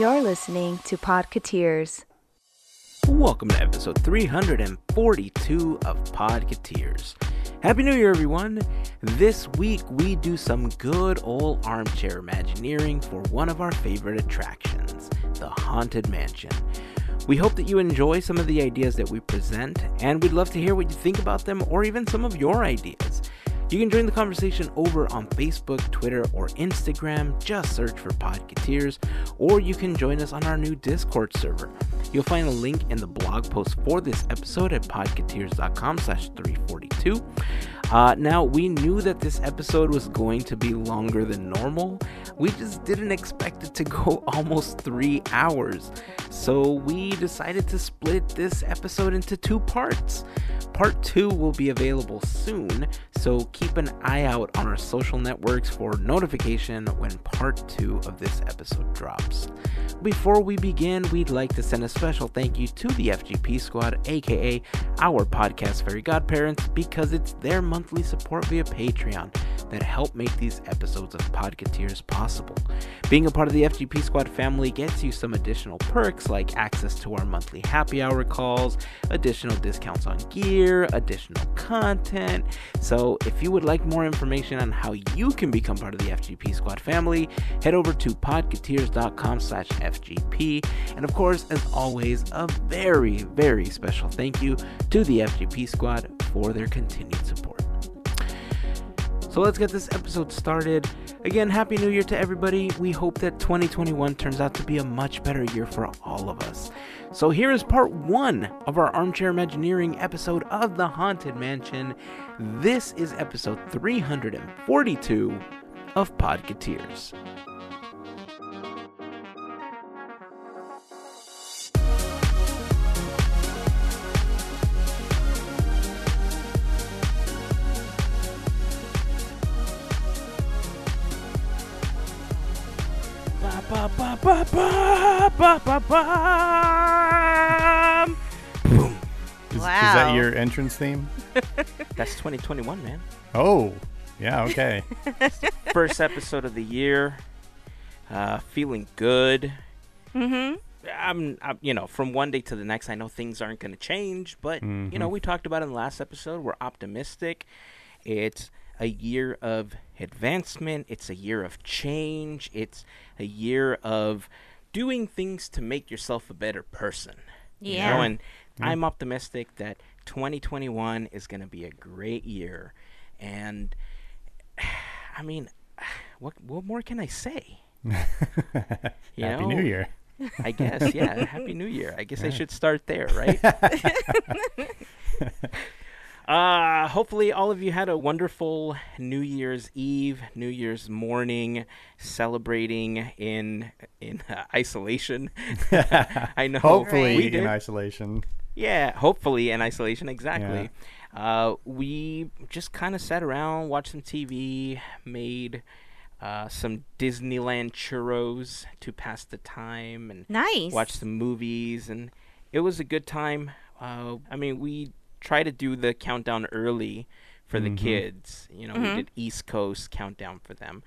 You're listening to Podcateers. Welcome to episode 342 of Podcateers. Happy New Year, everyone! This week we do some good old armchair imagineering for one of our favorite attractions, the Haunted Mansion. We hope that you enjoy some of the ideas that we present, and we'd love to hear what you think about them or even some of your ideas. You can join the conversation over on Facebook, Twitter, or Instagram. Just search for Podcateers, or you can join us on our new Discord server. You'll find a link in the blog post for this episode at podcateers.com slash 342. Uh, now, we knew that this episode was going to be longer than normal. We just didn't expect it to go almost three hours. So we decided to split this episode into two parts. Part two will be available soon, so keep an eye out on our social networks for notification when part two of this episode drops. Before we begin, we'd like to send a special thank you to the FGP Squad, aka our podcast fairy godparents, because it's their monthly support via Patreon that help make these episodes of Podcateers possible. Being a part of the FGP Squad family gets you some additional perks like access to our monthly happy hour calls, additional discounts on gear, additional content. So if you would like more information on how you can become part of the FGP Squad family, head over to podcateers.com slash FGP. And of course, as always, a very, very special thank you to the FGP Squad for their continued support. So let's get this episode started. Again, Happy New Year to everybody. We hope that 2021 turns out to be a much better year for all of us. So here is part one of our Armchair Imagineering episode of The Haunted Mansion. This is episode 342 of Podcateers. Ba, ba, ba, ba, ba, ba, ba, ba. Boom. Is, is that your entrance theme? That's 2021, man. Oh, yeah, okay. First episode of the year. Uh, feeling good. Mm-hmm. I'm, I'm, you know, from one day to the next, I know things aren't going to change, but you know, we talked about in the last episode. We're optimistic. It's a year of advancement. It's a year of change. It's a year of doing things to make yourself a better person. you Yeah. know, and I'm optimistic that 2021 is going to be a great year. And I mean, what what more can I say? You Happy know, New Year. I guess, yeah. Happy New Year. I guess I should start there, right? uh, hopefully, all of you had a wonderful New Year's Eve, New Year's morning, celebrating in in uh, isolation. I know. Hopefully we in isolation. Yeah, hopefully in isolation, exactly. Uh, we just kind of sat around, watched some TV, made uh, some Disneyland churros to pass the time, and Nice. watched some movies, and it was a good time. Uh, I mean, we try to do the countdown early for the Mhm. kids. You know, Mhm. we did East Coast countdown for them,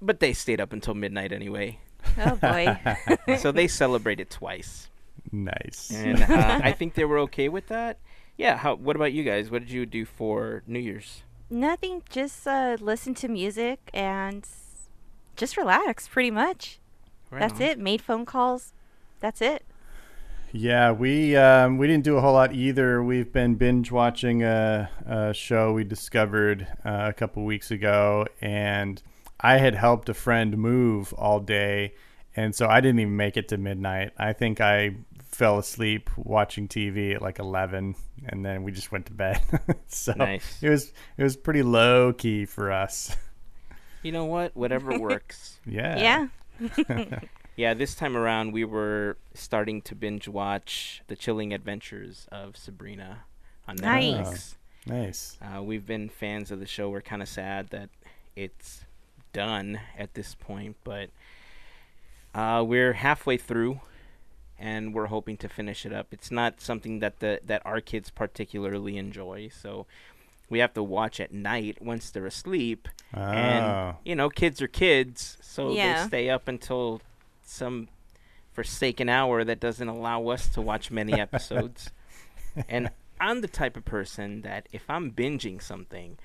but they stayed up until midnight anyway, Oh boy. so they celebrated twice Nice. and uh, I think they were okay with that. Yeah. How? What about you guys? What did you do for New Year's? Nothing. Just uh, listen to music and just relax. Pretty much. Right That's on. it. Made phone calls. That's it. Yeah, we um, we didn't do a whole lot either. We've been binge watching a, a show we discovered uh, a couple weeks ago, and I had helped a friend move all day, and so I didn't even make it to midnight. I think I fell asleep watching TV at like eleven, and then we just went to bed. so Nice. it was it was pretty low key for us. You know what? Whatever works. Yeah. Yeah. Yeah. This time around, we were starting to binge watch The Chilling Adventures of Sabrina on Nice. Netflix. Nice. Uh, we've been fans of the show. We're kind of sad that it's done at this point, but uh, we're halfway through, and we're hoping to finish it up. It's not something that the that our kids particularly enjoy, so we have to watch at night once they're asleep. Oh. And you know, kids are kids, so Yeah. they stay up until some forsaken hour that doesn't allow us to watch many episodes. and I'm the type of person that if I'm binging something,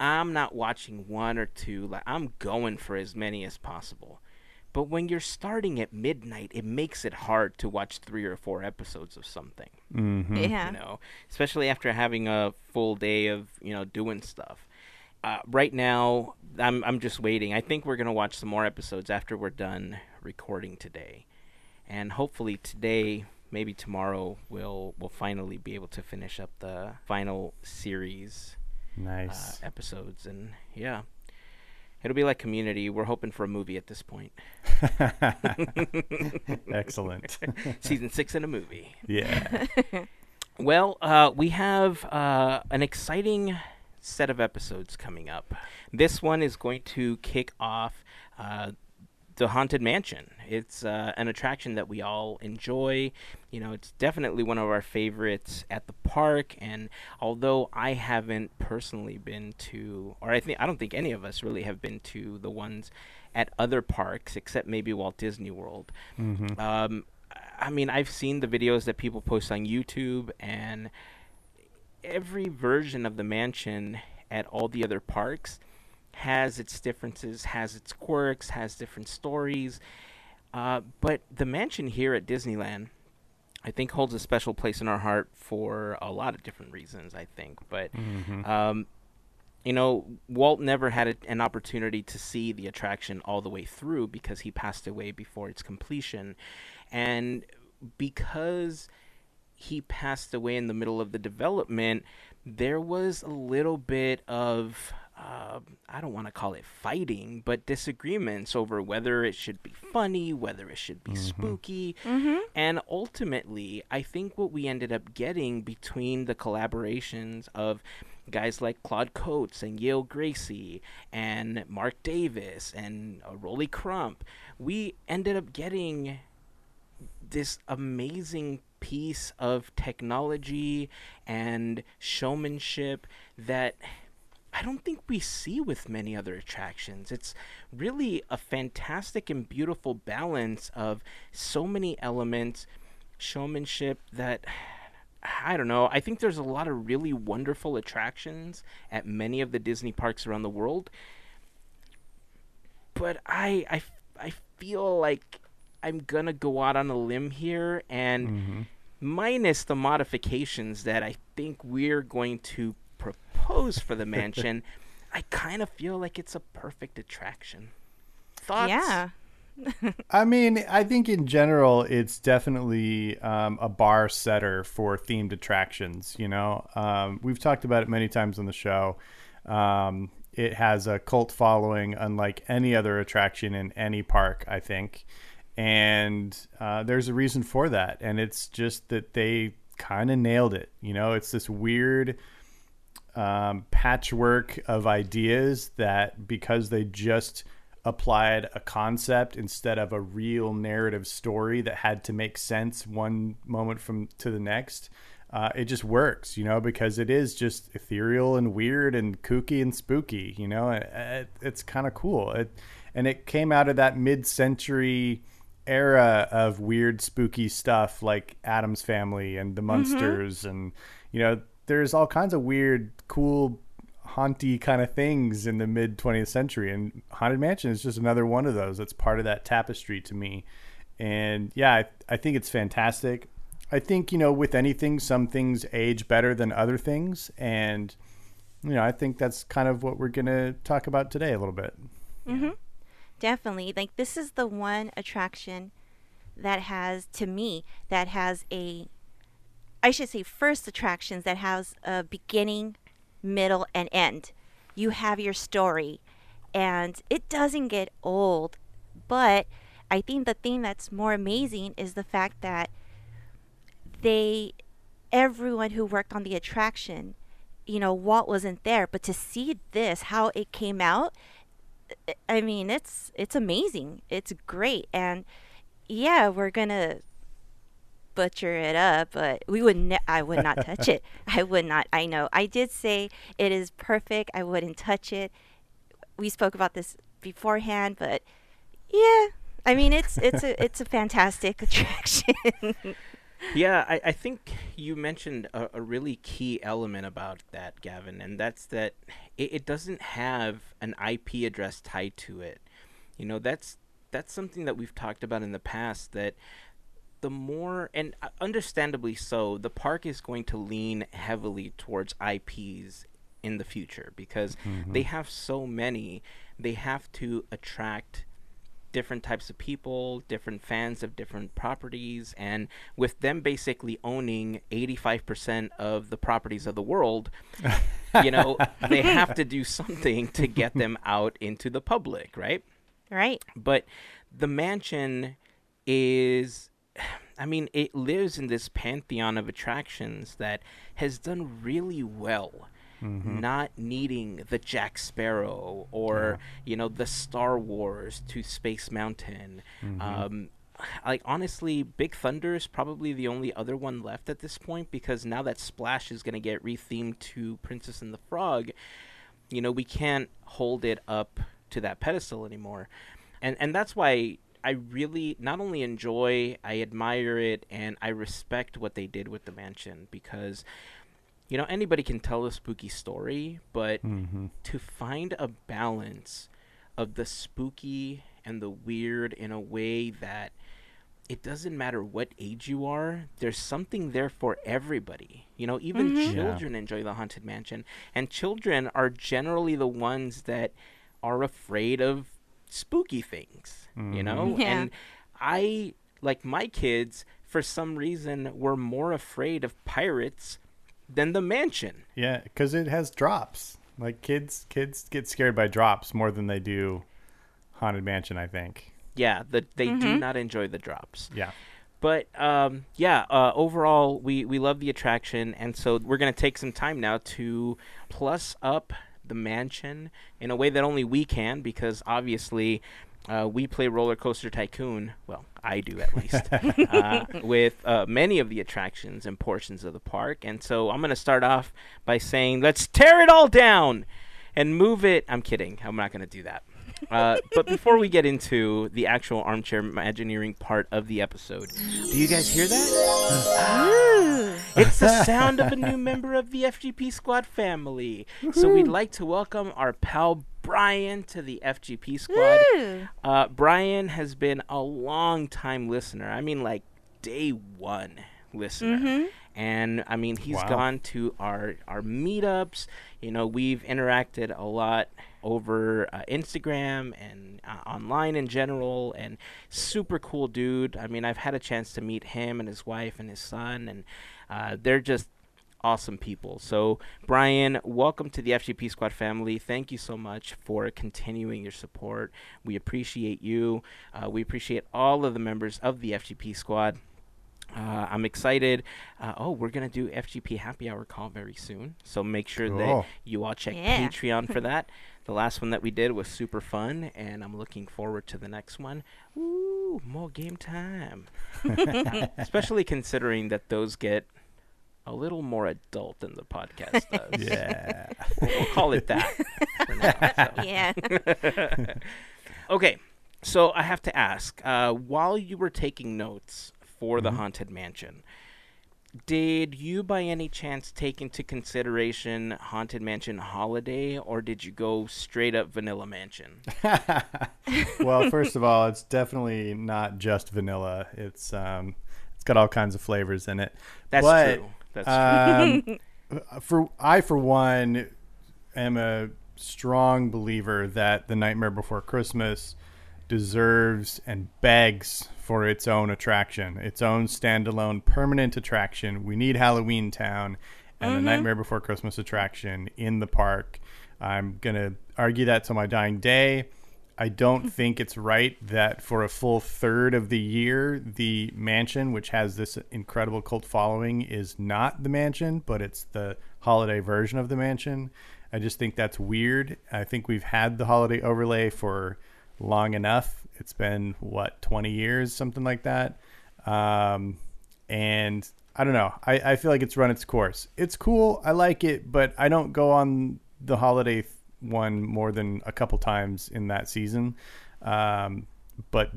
I'm not watching one or two. Like I'm going for as many as possible. But when you're starting at midnight, it makes it hard to watch three or four episodes of something. Mm-hmm. Yeah. You know, especially after having a full day of you know doing stuff. Uh, right now, I'm I'm just waiting. I think we're gonna watch some more episodes after we're done recording today, and hopefully today, maybe tomorrow, we'll we'll finally be able to finish up the final series uh, episodes, and yeah. It'll be like Community. We're hoping for a movie at this point. Excellent. Season six and a movie. yeah. Well, uh, we have uh, an exciting set of episodes coming up. This one is going to kick off uh, the Haunted Mansion. It's uh, an attraction that we all enjoy. You know, it's definitely one of our favorites at the park. And although I haven't personally been to, or I think I don't think any of us really have been to the ones at other parks except maybe Walt Disney World. Mm-hmm. Um, I mean, I've seen the videos that people post on YouTube, and every version of the mansion at all the other parks has its differences, has its quirks, has different stories. Uh, but the mansion here at Disneyland, I think, holds a special place in our heart for a lot of different reasons. I think, but Mm-hmm. um, you know, Walt never had a, an opportunity to see the attraction all the way through because he passed away before its completion. And because he passed away in the middle of the development, there was a little bit of, uh, I don't want to call it fighting, but disagreements over whether it should be funny, whether it should be spooky. Mm-hmm. And ultimately, I think what we ended up getting between the collaborations of guys like Claude Coats and Yale Gracey and Marc Davis and uh, Rolly Crump, we ended up getting this amazing piece of technology and showmanship that I don't think we see with many other attractions. It's really a fantastic and beautiful balance of so many elements, showmanship that I don't know. I think there's a lot of really wonderful attractions at many of the Disney parks around the world. But I I, I feel like I'm going to go out on a limb here and Mm-hmm. minus the modifications that I think we're going to propose for the mansion, I kind of feel like it's a perfect attraction. Thoughts? Yeah. I mean, I think in general, it's definitely um, a bar setter for themed attractions. You know, um, we've talked about it many times on the show. Um, it has a cult following, unlike any other attraction in any park, I think. And uh, there's a reason for that. And it's just that they kind of nailed it. You know, it's this weird um, patchwork of ideas that because they just applied a concept instead of a real narrative story that had to make sense one moment from to the next uh, it just works you know because it is just ethereal and weird and kooky and spooky you know it, it, it's kind of cool it, and it came out of that mid-century era of weird spooky stuff like Addams family and the mm-hmm. munsters and you know there's all kinds of weird cool haunty kind of things in the mid 20th century. And haunted mansion is just another one of those that's part of that tapestry to me. And yeah I, I think it's fantastic. I think you know with anything some things age better than other things. And you know i think that's kind of what we're going to talk about today a little bit mm-hmm. Definitely. Like this is the one attraction that has to me that has a I should say first attractions that has a beginning, middle and end. You have your story and it doesn't get old, but I think the thing that's more amazing is the fact that they everyone who worked on the attraction, you know, Walt wasn't there, but to see this how it came out I mean, it's it's amazing. It's great, and yeah, we're gonna butcher it up, but we would. Ne- I would not touch it. I would not. I know. I did say it is perfect. I wouldn't touch it. We spoke about this beforehand, but yeah, I mean, it's it's a it's a fantastic attraction. Yeah, I, I think you mentioned a, a really key element about that, Gavin, and that's that it, it doesn't have an IP address tied to it. You know, that's that's something that we've talked about in the past that the more and uh, understandably so, the park is going to lean heavily towards IPs in the future because they have so many, they have to attract different types of people, different fans of different properties, and with them basically owning 85% of the properties of the world, you know, they have to do something to get them out into the public, right? right. But the mansion is I mean, it lives in this pantheon of attractions that has done really well. Not needing the Jack Sparrow or you know the Star Wars to Space Mountain, um, like honestly, Big Thunder is probably the only other one left at this point because now that Splash is going to get rethemed to Princess and the Frog, you know we can't hold it up to that pedestal anymore. And and that's why i really not only enjoy i admire it and i respect what they did with the mansion because you know anybody can tell a spooky story but mm-hmm. to find a balance of the spooky and the weird in a way that it doesn't matter what age you are, there's something there for everybody. You know, even mm-hmm. children enjoy the Haunted Mansion. And children are generally the ones that are afraid of spooky things, you mm-hmm. know? Yeah. And I, like my kids, for some reason, were more afraid of pirates than the mansion. Yeah, because it has drops. Like kids, kids get scared by drops more than they do haunted mansion. I think. Yeah, the, they do not enjoy the drops. Yeah. But um, yeah, uh, overall, we, we love the attraction, and so we're gonna take some time now to plus up the mansion in a way that only we can, because obviously uh, we play Roller Coaster Tycoon. Well, I do at least uh, with uh, many of the attractions and portions of the park, and so I'm gonna start off by saying, let's tear it all down and move it. I'm kidding. I'm not gonna do that. Uh, but before we get into the actual armchair imagineering part of the episode, do you guys hear that? it's the sound of a new member of the FGP Squad family. So we'd like to welcome our pal Brian to the FGP Squad. Uh, Brian has been a long time listener. I mean, like day one listener. And I mean, he's Wow. gone to our our meetups. You know, we've interacted a lot over uh, Instagram and uh, online in general. And super cool dude. I mean, I've had a chance to meet him and his wife and his son, and uh, they're just awesome people. So, Brian, welcome to the FGP Squad family. Thank you so much for continuing your support. We appreciate you. Uh, we appreciate all of the members of the FGP Squad. Uh, I'm excited. Uh, oh, we're gonna do FGP Happy Hour call very soon, so make sure that you all check Yeah. Patreon for that. The last one that we did was super fun, and I'm looking forward to the next one. Ooh, more game time. Especially considering that those get a little more adult than the podcast does. Yeah. We'll, we'll call it that for now. so. Yeah. Okay, so I have to ask, uh, while you were taking notes for Mm-hmm. the Haunted Mansion, did you by any chance take into consideration Haunted Mansion Holiday, or did you go straight up Vanilla Mansion? well, first of all, it's definitely not just vanilla. It's um, it's got all kinds of flavors in it. That's But, true. That's true. Um, for I, for one, am a strong believer that the Nightmare Before Christmas deserves and begs for its own attraction, its own standalone permanent attraction. We need Halloween Town and the Nightmare Before Christmas attraction in the park. I'm gonna argue that till my dying day. I don't think it's right that for a full third of the year, the mansion, which has this incredible cult following, is not the mansion, but it's the holiday version of the mansion. I just think that's weird. I think we've had the holiday overlay for long enough. It's been, what, 20 years, something like that. Um, and I don't know. I, I feel like it's run its course. It's cool. I like it, but I don't go on the holiday one more than a couple times in that season. Um, but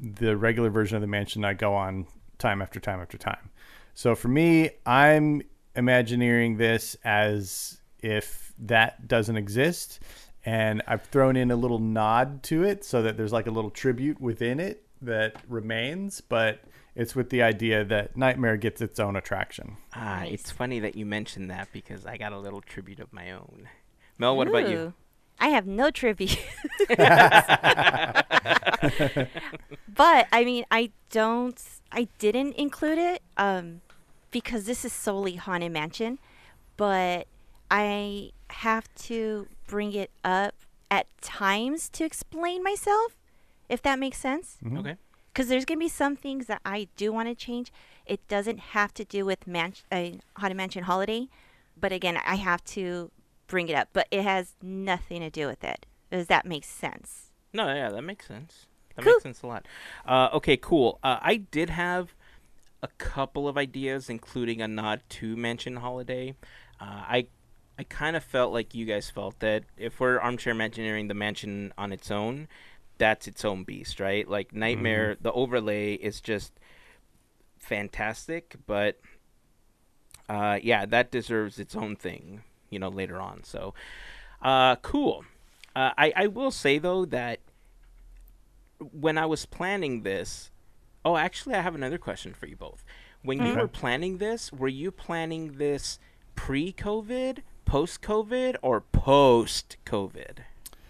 the regular version of the mansion I go on time after time after time. So for me, I'm imagineering this as if that doesn't exist, and I've thrown in a little nod to it so that there's like a little tribute within it that remains, but it's with the idea that Nightmare gets its own attraction. Ah, it's funny that you mentioned that because I got a little tribute of my own. Mel, what about you? I have no trivia. but I mean, I don't. I didn't include it um, because this is solely haunted mansion. But I have to bring it up at times to explain myself, if that makes sense. Okay. Because there's gonna be some things that I do want to change. It doesn't have to do with man- uh, haunted mansion holiday, but again, I have to bring it up. But it has nothing to do with it. Does that make sense? No, yeah, that makes sense. That Cool. makes sense a lot. Uh, okay, cool. Uh, I did have a couple of ideas, including a nod to Mansion Holiday. Uh, I I kind of felt like you guys felt that if we're armchair imagineering the mansion on its own, that's its own beast, right? Like Nightmare, the overlay is just fantastic, but uh, yeah, that deserves its own thing, you know, later on. So, uh, cool. Uh, I I will say though that when I was planning this, oh, actually, I have another question for you both. When you were planning this, were you planning this pre-COVID, post-COVID, or post-COVID?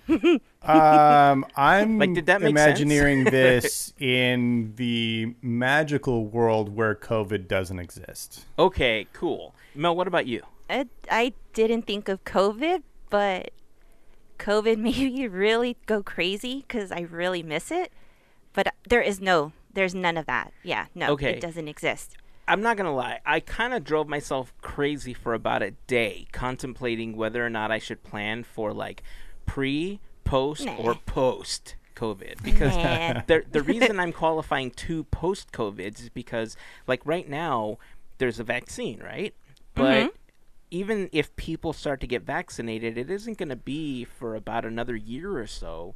Um, I'm Like, did that make imagineering this in the magical world where COVID doesn't exist. Okay, cool. Mel, what about you? I, I didn't think of COVID, but COVID made me really go crazy because I really miss it. But there is no, there's none of that. Yeah, no, Okay. it doesn't exist. I'm not gonna lie. I kind of drove myself crazy for about a day, contemplating whether or not I should plan for like pre, post, Nah. or post COVID. Because Nah. the the reason I'm qualifying to post COVID is because like right now there's a vaccine, right? But Mhm. Even if people start to get vaccinated, it isn't going to be for about another year or so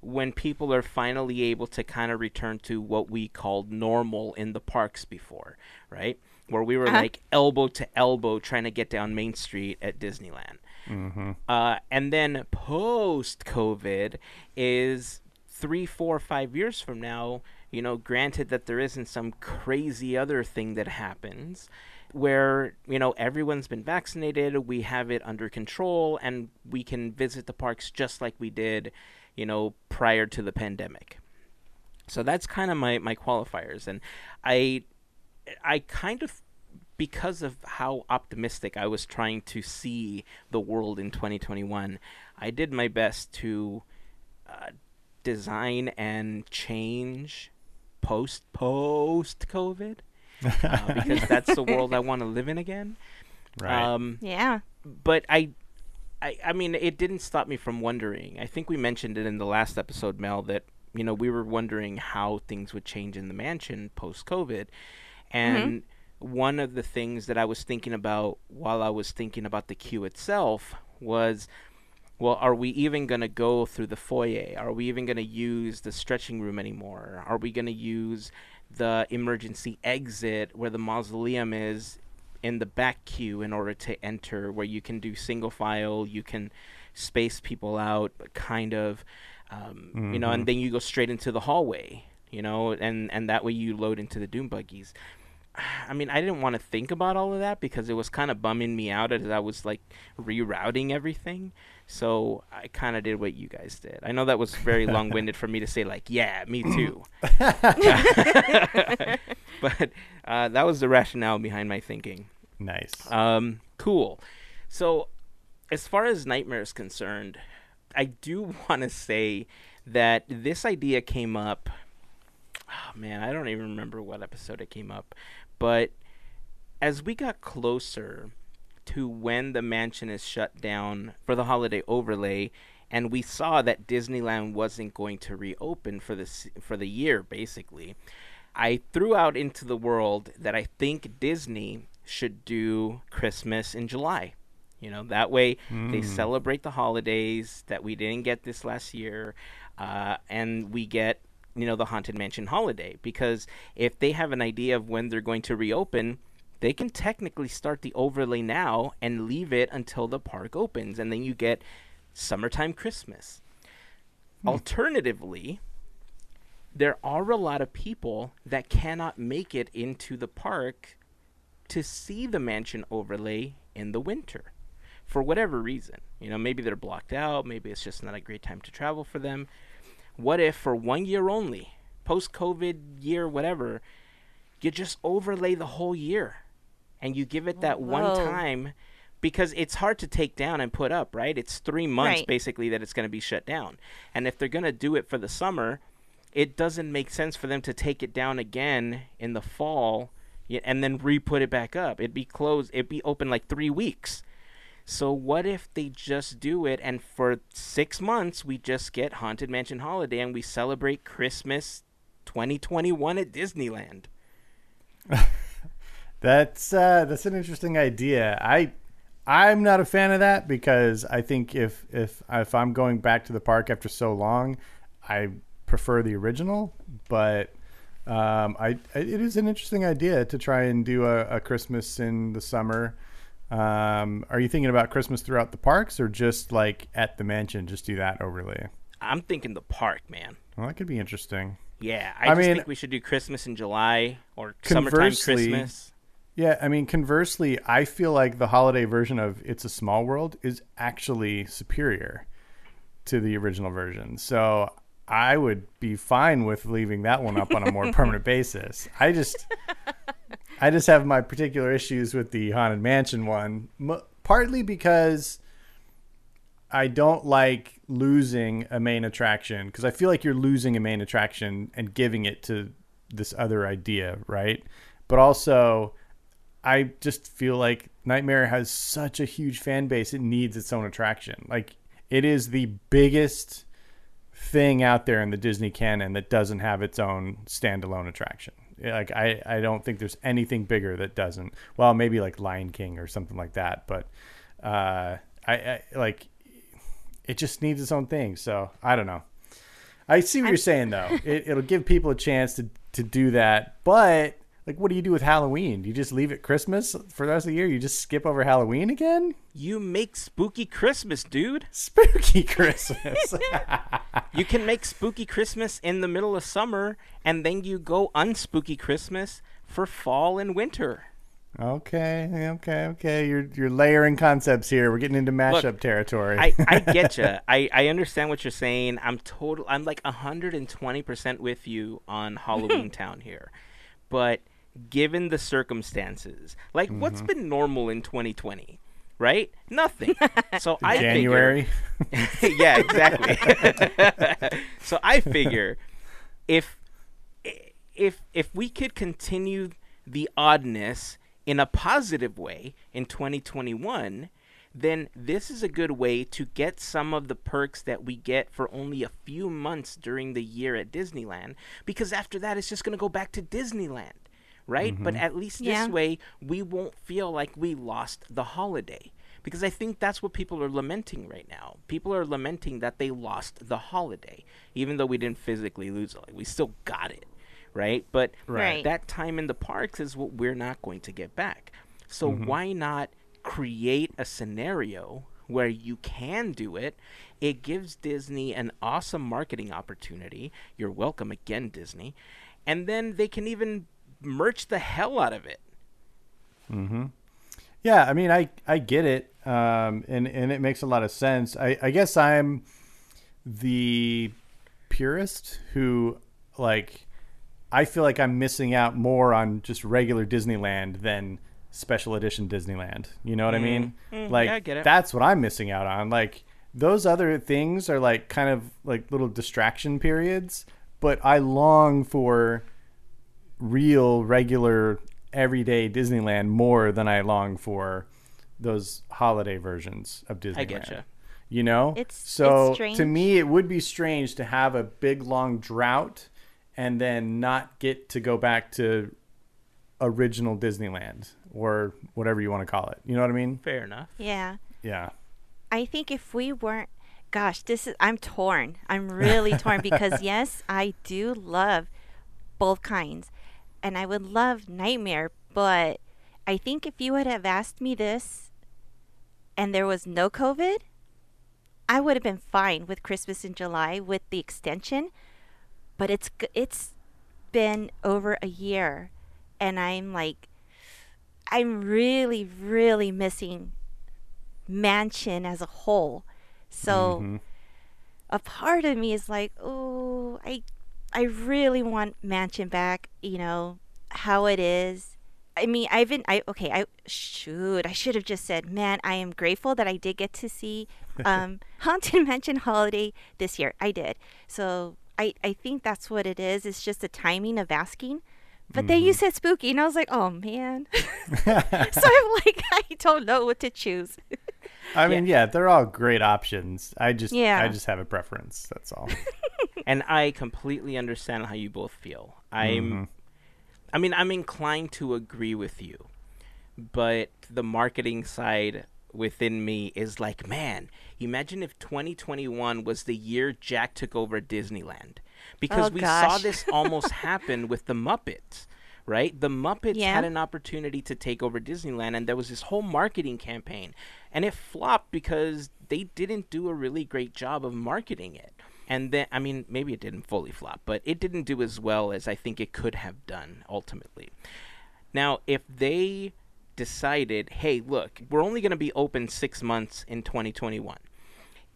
when people are finally able to kind of return to what we called normal in the parks before, right? Where we were Uh-huh. like elbow to elbow trying to get down Main Street at Disneyland. Mm-hmm. Uh, and then post COVID is three, four, five years from now. You know, granted that there isn't some crazy other thing that happens where, you know, everyone's been vaccinated, we have it under control, and we can visit the parks just like we did, you know, prior to the pandemic. So that's kind of my, my qualifiers. And I, I kind of because of how optimistic I was trying to see the world in 2021, I did my best to uh, design and change post post COVID uh, because that's the world I want to live in again. Right. Um, Yeah. but I, I, I mean, it didn't stop me from wondering. I think we mentioned it in the last episode, Mel, that you know we were wondering how things would change in the mansion post COVID, and one of the things that I was thinking about while I was thinking about the queue itself was. Well, are we even going to go through the foyer? Are we even going to use the stretching room anymore? Are we going to use the emergency exit where the mausoleum is in the back queue in order to enter where you can do single file you can space people out kind of um, you know and then you go straight into the hallway you know and and that way you load into the doom buggies. I mean i didn't want to think about all of that because it was kind of bumming me out as i was like rerouting everything so i kind of did what you guys did i know that was very long-winded for me to say like yeah me too but uh, that was the rationale behind my thinking nice. um, cool. So, as far as Nightmare is concerned, I do want to say that this idea came up. Oh, man, I don't even remember what episode it came up. But as we got closer to when the mansion is shut down for the holiday overlay, and we saw that Disneyland wasn't going to reopen for the for the year, basically. I threw out into the world that I think Disney should do Christmas in July. You know, that way they celebrate the holidays that we didn't get this last year, uh, and we get you know the haunted mansion holiday because if they have an idea of when they're going to reopen they can technically start the overlay now and leave it until the park opens and then you get summertime christmas hmm. alternatively there are a lot of people that cannot make it into the park to see the mansion overlay in the winter for whatever reason. You know, maybe they're blocked out, maybe it's just not a great time to travel for them. What if for one year only, post COVID year, whatever, you just overlay the whole year and you give it oh, that one time because it's hard to take down and put up, right? It's three months Right. basically that it's going to be shut down. And if they're going to do it for the summer, it doesn't make sense for them to take it down again in the fall and then re-put it back up. It'd be closed. It'd be open like three weeks. So what if they just do it and for six months we just get Haunted Mansion Holiday and we celebrate Christmas 2021 at Disneyland? That's uh, that's an interesting idea. I I'm not a fan of that because I think if if if I'm going back to the park after so long, I prefer the original. But um, I it is an interesting idea to try and do a, a Christmas in the summer. Um, are you thinking about Christmas throughout the parks or just like at the mansion? Just do that overlay. I'm thinking the park, man. Well, that could be interesting. Yeah, I, I just mean- think we should do Christmas in July or summertime Christmas. Yeah, I mean, conversely, I feel like the holiday version of It's a Small World is actually superior to the original version. So I would be fine with leaving that one up on a more permanent basis. I just, I just have my particular issues with the Haunted Mansion one, m- partly because I don't like losing a main attraction because I feel like you're losing a main attraction and giving it to this other idea, right? But also, I just feel like Nightmare has such a huge fan base; it needs its own attraction. Like it is the biggest thing out there in the Disney canon that doesn't have its own standalone attraction. Like I, I don't think there's anything bigger that doesn't. Well, maybe like Lion King or something like that, but uh, I, I like it just needs its own thing. So I don't know. I see what you're saying though. It, it'll give people a chance to to do that, but like, what do you do with Halloween? Do you just leave it Christmas for the rest of the year? You just skip over Halloween again? You make spooky Christmas, dude. Spooky Christmas. You can make spooky Christmas in the middle of summer, and then you go unspooky Christmas for fall and winter. okay, okay, okay. You're you're layering concepts here. We're getting into mashup Look, territory. I, I get you. I, I understand what you're saying. I'm total. I'm like 120 percent with you on Halloween Town here, but given the circumstances, like what's mm-hmm. been normal in 2020, right? Nothing. So I figure- January. yeah, exactly. so I figure if if if we could continue the oddness in a positive way in 2021, then this is a good way to get some of the perks that we get for only a few months during the year at Disneyland because after that it's just going to go back to Disneyland, right? But mm-hmm. at least Yeah. this way we won't feel like we lost the holiday because I think that's what people are lamenting right now. People are lamenting that they lost the holiday, even though we didn't physically lose it. Like we still got it, right? But Right. that time in the parks is what we're not going to get back. So mm-hmm. why not create a scenario where you can do it? It gives Disney an awesome marketing opportunity. You're welcome again, Disney. And then they can even merch the hell out of it. Mm-hmm. Yeah, I mean, I I get it, um, and and it makes a lot of sense. I I guess I'm the purist who like I feel like I'm missing out more on just regular Disneyland than special edition Disneyland. You know what I mean? Mm, like yeah, I get it. that's what I'm missing out on. Like those other things are like kind of like little distraction periods, but I long for real, regular, everyday Disneyland more than I long for those holiday versions of Disneyland. I getcha. You know, It's- so it's strange. to me, it would be strange to have a big long drought and then not get to go back to original Disneyland or whatever you want to call it. You know what I mean? Fair enough. Yeah. Yeah. I think if we weren't gosh, this is I'm torn. I'm really torn because yes, I do love both kinds. And I would love Nightmare, but I think if you would have asked me this and there was no COVID, I would have been fine with Christmas in July with the extension. But it's it's been over a year and I'm like I'm really really missing Mansion as a whole. So Mhm. a part of me is like, oh, I, I really want Mansion back. You know how it is. I mean, I've been, I okay, I should, I should have just said, man, I am grateful that I did get to see um, Haunted Mansion Holiday this year. I did. So I, I think that's what it is. It's just the timing of asking. But then you said spooky, and I was like, oh man. so I'm like, I don't know what to choose. I mean, yeah, they're all great options. I just, Yeah. I just have a preference. That's all. and I completely understand how you both feel. I'm, mm-hmm. I mean, I'm inclined to agree with you, but the marketing side within me is like, man, imagine if 2021 was the year Jack took over Disneyland, because Oh, we saw this almost happen with the Muppets. Right? The Muppets Yeah. had an opportunity to take over Disneyland, and there was this whole marketing campaign. And it flopped because they didn't do a really great job of marketing it. And then, I mean, maybe it didn't fully flop, but it didn't do as well as I think it could have done ultimately. Now, if they decided, hey, look, we're only going to be open six months in 2021,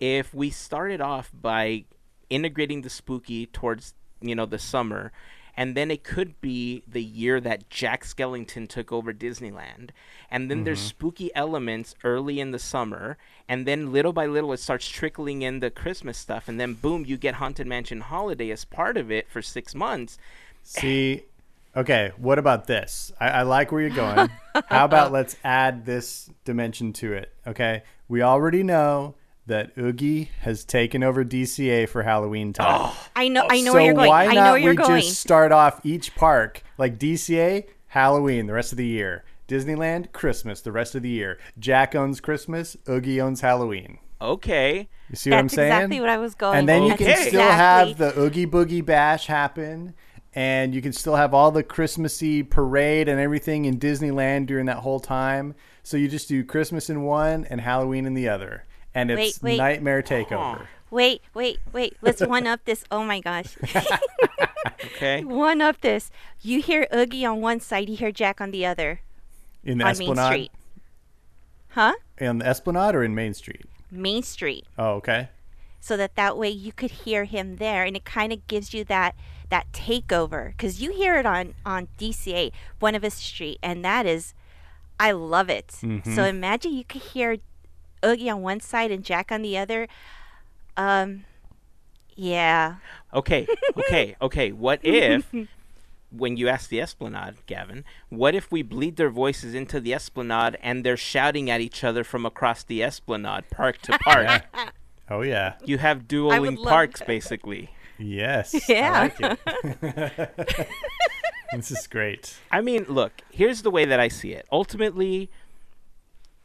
if we started off by integrating the spooky towards, you know, the summer, and then it could be the year that Jack Skellington took over Disneyland. And then there's mm-hmm. spooky elements early in the summer, and then little by little it starts trickling in the Christmas stuff, and then boom, you get Haunted Mansion Holiday as part of it for six months. See, okay, what about this? I, I like where you're going. How about let's add this dimension to it? Okay, we already know that Oogie has taken over DCA for Halloween time. Oh, I know, I know so where you're going. why I not know where you're we going. just start off each park like DCA, Halloween, the rest of the year. Disneyland, Christmas, the rest of the year. Jack owns Christmas, Oogie owns Halloween. Okay. You see what I'm That's saying? exactly what I was going. And then you That's can still exactly- have the Oogie Boogie Bash happen, and you can still have all the Christmassy parade and everything in Disneyland during that whole time. So you just do Christmas in one and Halloween in the other, and it's Wait, wait. Nightmare Takeover. Wait, wait, wait. Let's one up this. Oh my gosh. Okay. one up this. You hear Oogie on one side, you hear Jack on the other In the on Main Street. Huh? in the Esplanade or in Main Street. Main Street. Oh, okay. So that that way you could hear him there, and it kind of gives you that that takeover because you hear it on on DCA Buena Vista Street, and that is, I love it. Mm-hmm. So imagine you could hear Oogie on one side and Jack on the other. Um, yeah. Okay, okay, okay. What if, when you ask the Esplanade, Gavin, what if we bleed their voices into the Esplanade and they're shouting at each other from across the Esplanade, park to park? Oh yeah. You have dueling parks, that. basically. Yes. Yeah. I like it. this is great. I mean, look, here's the way that I see it. Ultimately,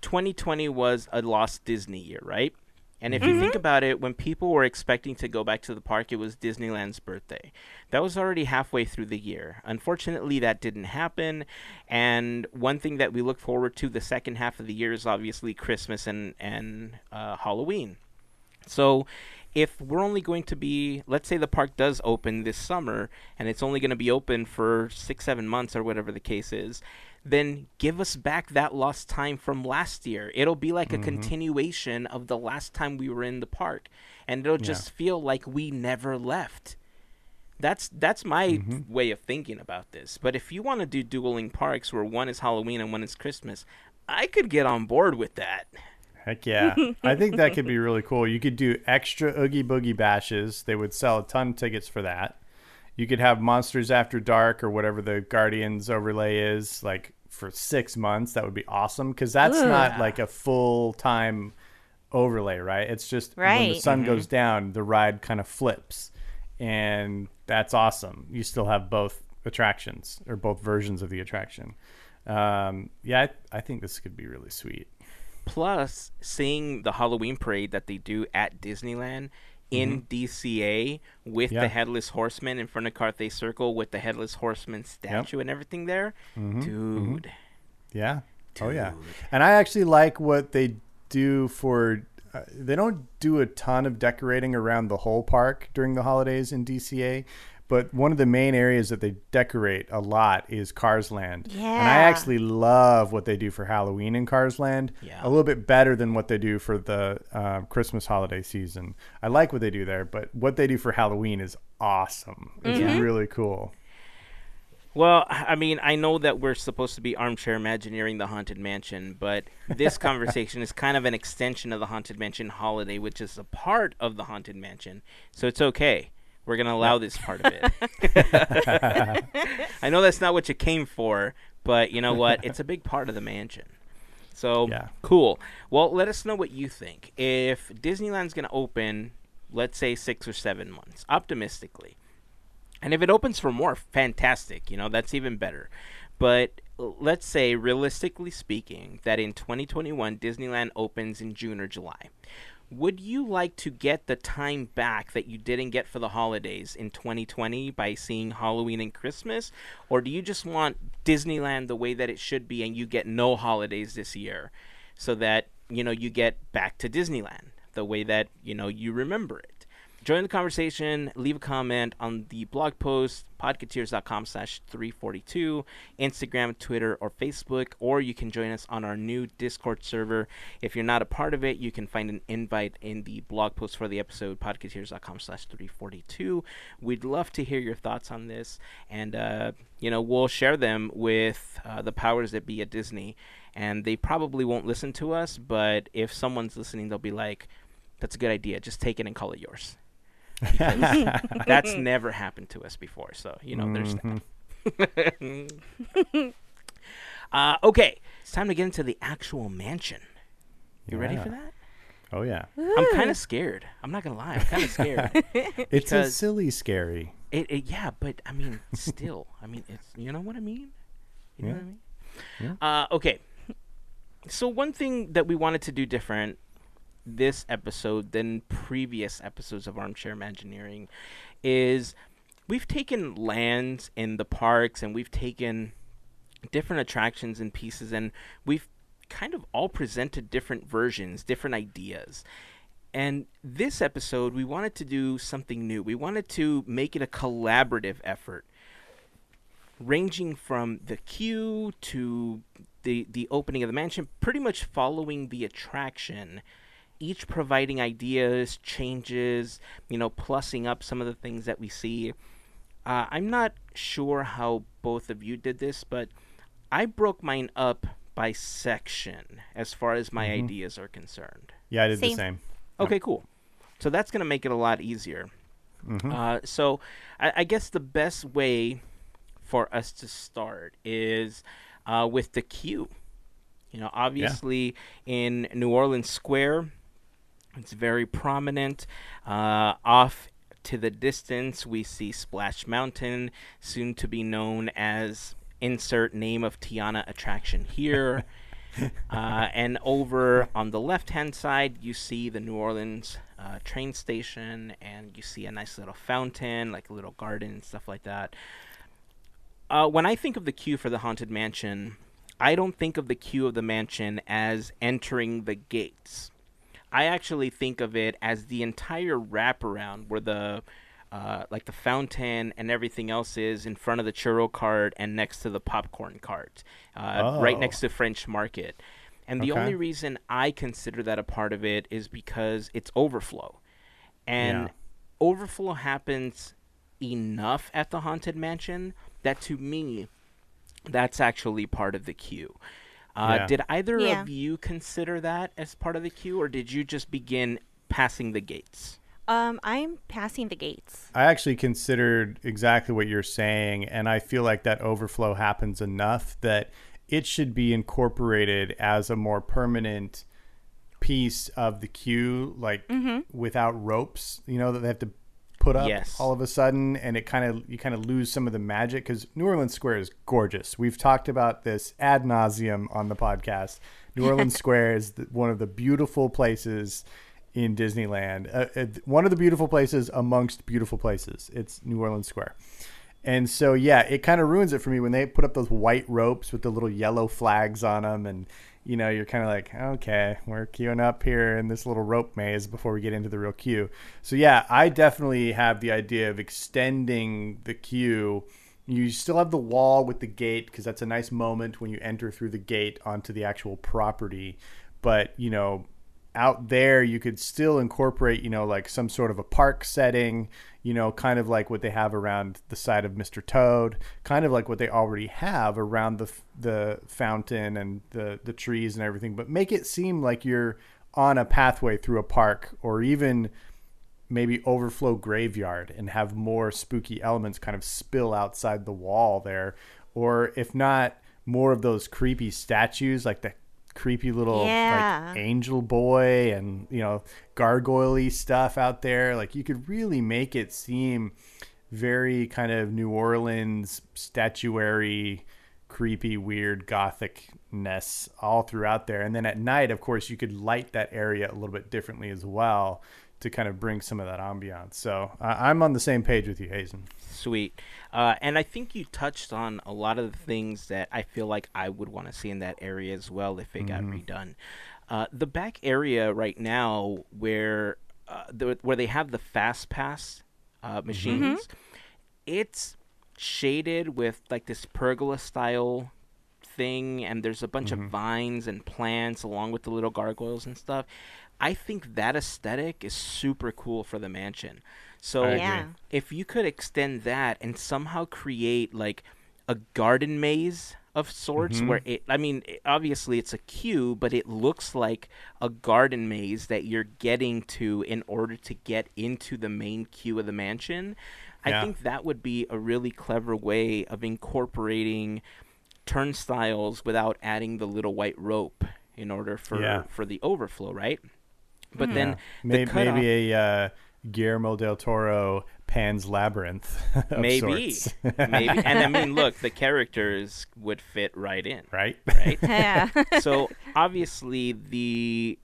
2020 was a lost Disney year, right? And if you think about it, when people were expecting to go back to the park, it was Disneyland's birthday. That was already halfway through the year. Unfortunately, that didn't happen. And one thing that we look forward to the second half of the year is obviously Christmas and and uh, Halloween. So, if we're only going to be, let's say the park does open this summer and it's only going to be open for six, seven months or whatever the case is, then give us back that lost time from last year. It'll be like a mm-hmm. continuation of the last time we were in the park, and it'll just feel like we never left. That's that's my mm-hmm. way of thinking about this. But if you want to do dueling parks where one is Halloween and one is Christmas, I could get on board with that. Heck yeah. I think that could be really cool. You could do extra Oogie Boogie bashes. They would sell a ton of tickets for that. You could have Monsters After Dark or whatever the Guardians overlay is, like for six months. That would be awesome because that's not like a full time overlay, right? It's just when the Right. sun goes down, the ride kind of flips. And that's awesome. You still have both attractions or both versions of the attraction. Um, yeah, I, I think this could be really sweet. plus seeing the Halloween parade that they do at Disneyland in mm-hmm. DCA with Yeah. the headless horseman in front of Carthay Circle with the headless horseman statue and everything there, mm-hmm. Mm-hmm. dude. Yeah. Oh yeah. And I actually like what they do for. Uh, they don't do a ton of decorating around the whole park during the holidays in DCA, but one of the main areas that they decorate a lot is Cars Land. And I actually love what they do for Halloween in Cars Land. Yeah. A little bit better than what they do for the uh, Christmas holiday season. I like what they do there, but what they do for Halloween is awesome. It's really cool. Well, I mean, I know that we're supposed to be armchair imagineering the Haunted Mansion, but this conversation is kind of an extension of the Haunted Mansion holiday, which is a part of the Haunted Mansion. So it's okay. We're going to allow this part of it. I know that's not what you came for, but you know what? It's a big part of the mansion. So Yeah. cool. Well, let us know what you think. If Disneyland's going to open, let's say six or seven months, optimistically, and if it opens for more, fantastic. You know, that's even better. But let's say, realistically speaking, that in 2021, Disneyland opens in June or July. Would you like to get the time back that you didn't get for the holidays in 2020 by seeing Halloween and Christmas? Or do you just want Disneyland the way that it should be and you get no holidays this year so that, you know, you get back to Disneyland the way that, you know, you remember it? Join the conversation. Leave a comment on the blog post, podcateers.com slash 342, Instagram, Twitter, or Facebook, or you can join us on our new Discord server. If you're not a part of it, you can find an invite in the blog post for the episode, podcateers.com slash 342. We'd love to hear your thoughts on this, and, uh, you know, we'll share them with uh, the powers that be at Disney. And they probably won't listen to us, but if someone's listening, they'll be like, that's a good idea. Just take it and call it yours that's never happened to us before. So you know, there's that. uh, okay, it's time to get into the actual mansion. You ready for that? Oh yeah. I'm kind of scared. I'm not gonna lie. I'm kind of scared. It's a silly scary. it, it, yeah, but I mean, still, I mean, it's you know what I mean. You know what I mean? Uh, okay. So one thing that we wanted to do different this episode than previous episodes of Armchair Imagineering is we've taken lands in the parks and we've taken different attractions and pieces and we've kind of all presented different versions, different ideas. And this episode, we wanted to do something new. We wanted to make it a collaborative effort, ranging from the queue to the the opening of the mansion, pretty much following the attraction, each providing ideas, changes, you know, plussing up some of the things that we see. Uh, I'm not sure how both of you did this, but I broke mine up by section as far as my ideas are concerned. Yeah, I did the Same. same. Okay, cool. So that's going to make it a lot easier. Uh, so I, I guess the best way for us to start is uh, with the queue. You know, obviously in New Orleans Square, it's very prominent. Uh, off to the distance, we see Splash Mountain, soon to be known as insert name of Tiana attraction here. uh, and over on the left hand side, you see the New Orleans uh, train station, and you see a nice little fountain, like a little garden and stuff like that. Uh, when I think of the queue for the Haunted Mansion, I don't think of the queue of the mansion as entering the gates. I actually think of it as the entire wraparound where the uh, like the fountain and everything else is in front of the churro cart and next to the popcorn cart, uh, right Oh. next to French Market. And the Okay. only reason I consider that a part of it is because it's overflow. And Yeah. overflow happens enough at the Haunted Mansion that to me, that's actually part of the queue. Uh, Yeah. Did either Yeah. of you consider that as part of the queue, or did you just begin passing the gates? Um, I'm passing the gates. I actually considered exactly what you're saying, and I feel like that overflow happens enough that it should be incorporated as a more permanent piece of the queue, like without ropes. You know that they have to put up Yes. all of a sudden, and it kind of you kind of lose some of the magic because New Orleans Square is gorgeous. We've talked about this ad nauseum on the podcast. New Orleans Square is the, one of the beautiful places in Disneyland. Uh, uh, one of the beautiful places amongst beautiful places. It's New Orleans Square. And so, yeah, it kind of ruins it for me when they put up those white ropes with the little yellow flags on them. And, you know, you're kind of like, okay, we're queuing up here in this little rope maze before we get into the real queue. So, yeah, I definitely have the idea of extending the queue. You still have the wall with the gate because that's a nice moment when you enter through the gate onto the actual property. But, you know, out there you could still incorporate you know like some sort of a park setting you know kind of like what they have around the side of Mr. Toad kind of like what they already have around the the fountain and the the trees and everything but make it seem like you're on a pathway through a park or even maybe overflow graveyard and have more spooky elements kind of spill outside the wall there or if not more of those creepy statues like the creepy little Yeah. like angel boy and you know gargoyle stuff out there. Like you could really make it seem very kind of new orleans statuary creepy weird gothicness all throughout there. And then at night of course you could light that area a little bit differently as well to kind of bring some of that ambiance so uh, i'm on the same page with you hazen Sweet. Uh, and I think you touched on a lot of the things that I feel like I would want to see in that area as well if it got redone. Uh, the back area right now, where uh, the, where they have the fast pass uh, machines, it's shaded with like this pergola style thing, and there's a bunch of vines and plants along with the little gargoyles and stuff. I think that aesthetic is super cool for the mansion. So Yeah. if you could extend that and somehow create like a garden maze of sorts Mm-hmm. where it i mean obviously it's a queue but it looks like a garden maze that you're getting to in order to get into the main queue of the mansion i think that would be a really clever way of incorporating turnstiles without adding the little white rope in order for Yeah. for the overflow right but then the maybe, cutoff- maybe a uh, guillermo del toro pan's labyrinth of maybe. sorts. maybe. And i mean look the characters would fit right in. Right. Right? Yeah. so obviously the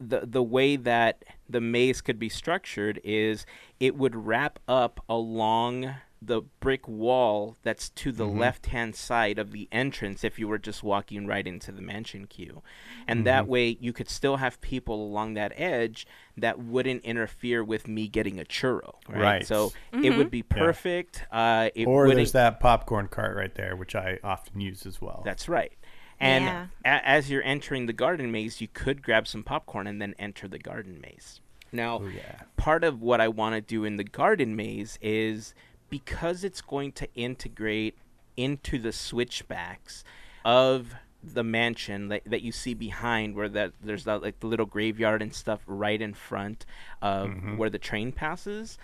the the way that the maze could be structured is it would wrap up along the brick wall that's to the mm-hmm. left hand side of the entrance if you were just walking right into the mansion queue. And that mm-hmm. way you could still have people along that edge that wouldn't interfere with me getting a churro. Right. Right. So it would mm-hmm. be perfect. Uh, it or wouldn't there's that popcorn cart right there which i often use as well that's right. And Yeah. a- as you're entering the garden maze, you could grab some popcorn and then enter the garden maze. Now, Oh, yeah. part of what I want to do in the garden maze is because it's going to integrate into the switchbacks of the mansion that, that you see behind where that there's that like the little graveyard and stuff right in front of Mm-hmm. where the train passes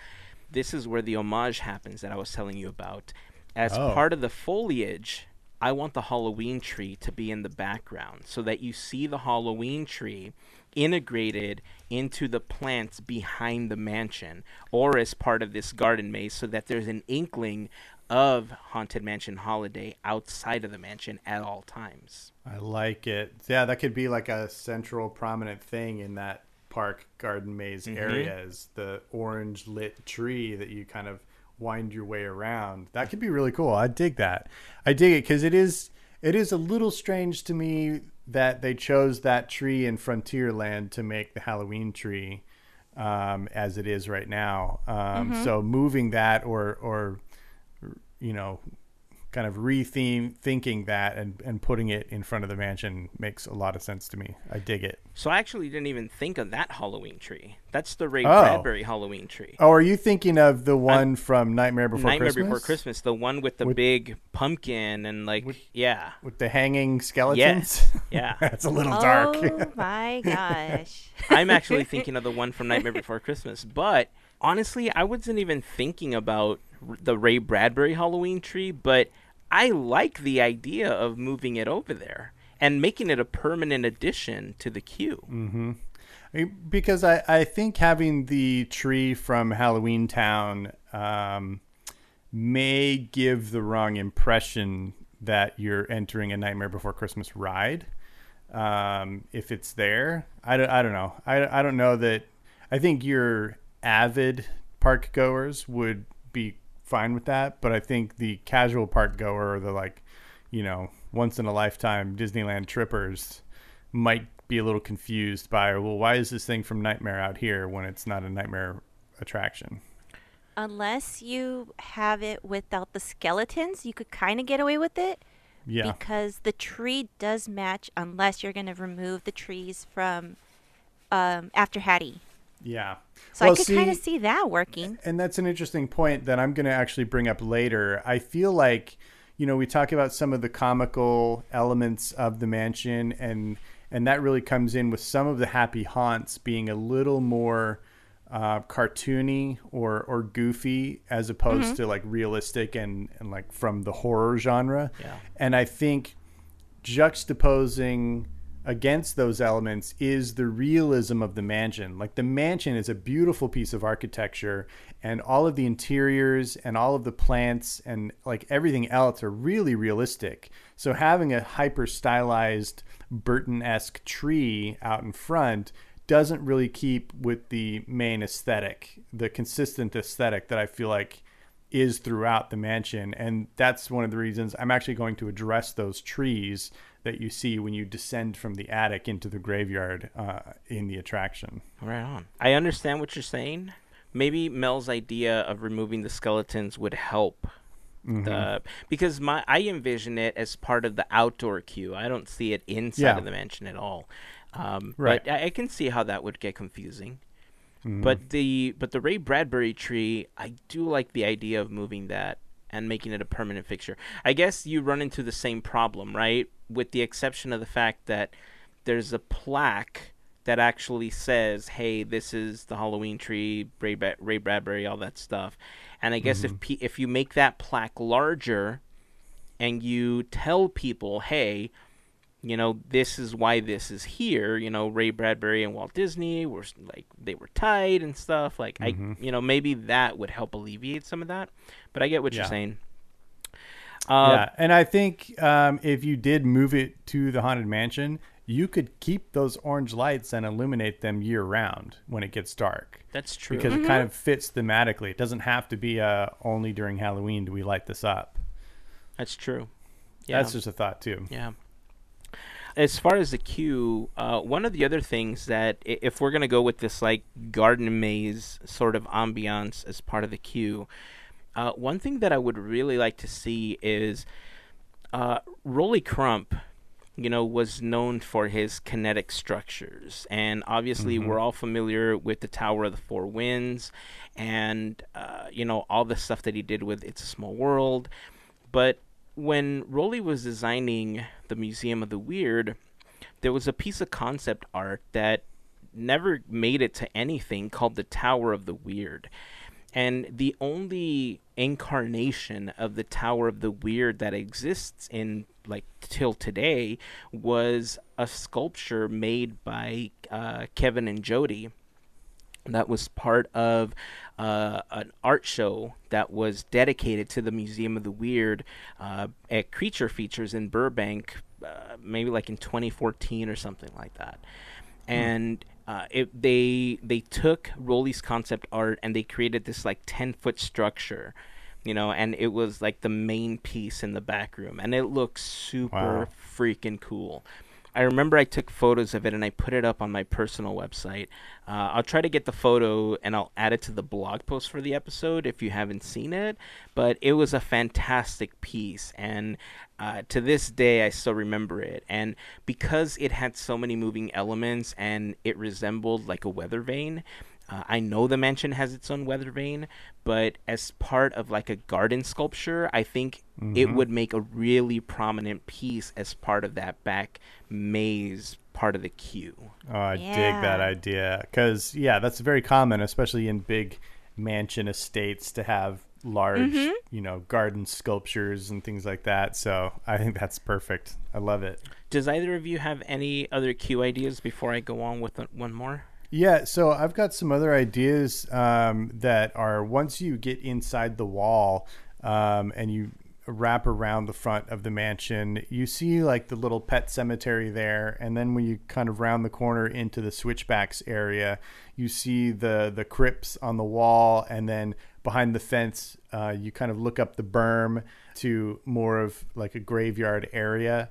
this is where the homage happens that i was telling you about as Oh. part of the foliage i want the halloween tree to be in the background so that you see the halloween tree integrated into the plants behind the mansion or as part of this garden maze so that there's an inkling of haunted mansion holiday outside of the mansion at all times I like it. Yeah, that could be like a central prominent thing in that park garden maze Mm-hmm. area is the orange lit tree that you kind of wind your way around. That could be really cool. I dig that. I dig it cuz it is it is a little strange to me that they chose that tree in Frontierland to make the Halloween tree um, as it is right now. Um, So moving that or or you know kind of retheme thinking that and, and putting it in front of the mansion makes a lot of sense to me. I dig it. so i actually didn't even think of that halloween tree that's the ray Oh. bradbury halloween tree Oh, are you thinking of the one from Nightmare Before Nightmare Christmas? Before Christmas, the one with the With- big pumpkin and like, yeah, With the hanging skeletons? yeah. That's a little dark. Oh my gosh. I'm actually thinking of the one from Nightmare Before Christmas, but honestly, I wasn't even thinking about the Ray Bradbury Halloween tree, but I like the idea of moving it over there and making it a permanent addition to the queue. because I, I think having the tree from Halloween Town um, may give the wrong impression that you're entering a Nightmare Before Christmas ride. Um, if it's there, I don't, I don't know. I, I don't know that. I think your avid park goers would be fine with that, but I think the casual park goer or the like, you know, once in a lifetime Disneyland trippers might be a little confused by, well, why is this thing from Nightmare out here when it's not a Nightmare attraction? Unless you have it without the skeletons, you could kind of get away with it. Yeah. Because the tree does match unless you're going to remove the trees from um, After Hattie. Yeah. So Well, I could kind of see that working. And that's an interesting point that I'm going to actually bring up later. I feel like, you know, we talk about some of the comical elements of the mansion, and and that really comes in with some of the happy haunts being a little more uh, cartoony or or goofy as opposed to like realistic and and like from the horror genre. Yeah. And I think juxtaposing against those elements is the realism of the mansion. Like the mansion is a beautiful piece of architecture and all of the interiors and all of the plants and like everything else are really realistic. So having a hyper stylized Burton-esque tree out in front doesn't really keep with the main aesthetic, the consistent aesthetic that I feel like is throughout the mansion. And that's one of the reasons I'm actually going to address those trees that you see when you descend from the attic into the graveyard uh, in the attraction. Right on. I understand what you're saying. Maybe Mel's idea of removing the skeletons would help. Mm-hmm. The because my I envision it as part of the outdoor queue. I don't see it inside Yeah. of the mansion at all. Um, Right. But I, I can see how that would get confusing. Mm-hmm. But the but the Ray Bradbury tree, I do like the idea of moving that and making it a permanent fixture. I guess you run into the same problem, right? With the exception of the fact that there's a plaque that actually says, "Hey, this is the Halloween tree, Ray, ba- Ray Bradbury, all that stuff." And I guess if mm-hmm. pe- if you make that plaque larger and you tell people, "Hey, you know, this is why this is here. You know, Ray Bradbury and Walt Disney were like they were tied and stuff. Like I, mm-hmm. you know, maybe that would help alleviate some of that. But I get what Yeah. you're saying. Uh, yeah, and I think um, if you did move it to the haunted mansion, you could keep those orange lights and illuminate them year round when it gets dark. that's true. Because it kind of fits thematically. It doesn't have to be uh, only during Halloween do we light this up. that's true. Yeah, That's just a thought too. yeah. As far as the queue, uh, one of the other things that if we're gonna go with this like garden maze sort of ambiance as part of the queue, uh, one thing that I would really like to see is uh, Rolly Crump, you know, was known for his kinetic structures, and obviously we're all familiar with the Tower of the Four Winds, and uh, you know all the stuff that he did with It's a Small World. But when Rolly was designing the Museum of the Weird, there was a piece of concept art that never made it to anything called the Tower of the Weird. And the only incarnation of the Tower of the Weird that exists in like till today was a sculpture made by uh, Kevin and Jody that was part of uh, an art show that was dedicated to the Museum of the Weird uh, at Creature Features in Burbank, uh, maybe like in 2014 or something like that. And uh, it, they they took Rolly's concept art and they created this like 10 foot structure, you know, and it was like the main piece in the back room, and it looks super Wow. freaking cool. I remember I took photos of it and I put it up on my personal website. Uh, I'll try to get the photo and I'll add it to the blog post for the episode if you haven't seen it. But it was a fantastic piece, and uh, to this day I still remember it. And because it had so many moving elements and it resembled like a weather vane, uh, I know the mansion has its own weather vane, but as part of like a garden sculpture, I think it would make a really prominent piece as part of that back maze part of the queue. Oh, I dig that idea because yeah, that's very common, especially in big mansion estates, to have large, you know, garden sculptures and things like that. So I think that's perfect. I love it. Does either of you have any other queue ideas before I go on with one more? Yeah, so I've got some other ideas um, that are once you get inside the wall um, and you wrap around the front of the mansion, you see like the little pet cemetery there, and then when you kind of round the corner into the switchbacks area, you see the the crypts on the wall, and then behind the fence, uh, you kind of look up the berm to more of like a graveyard area.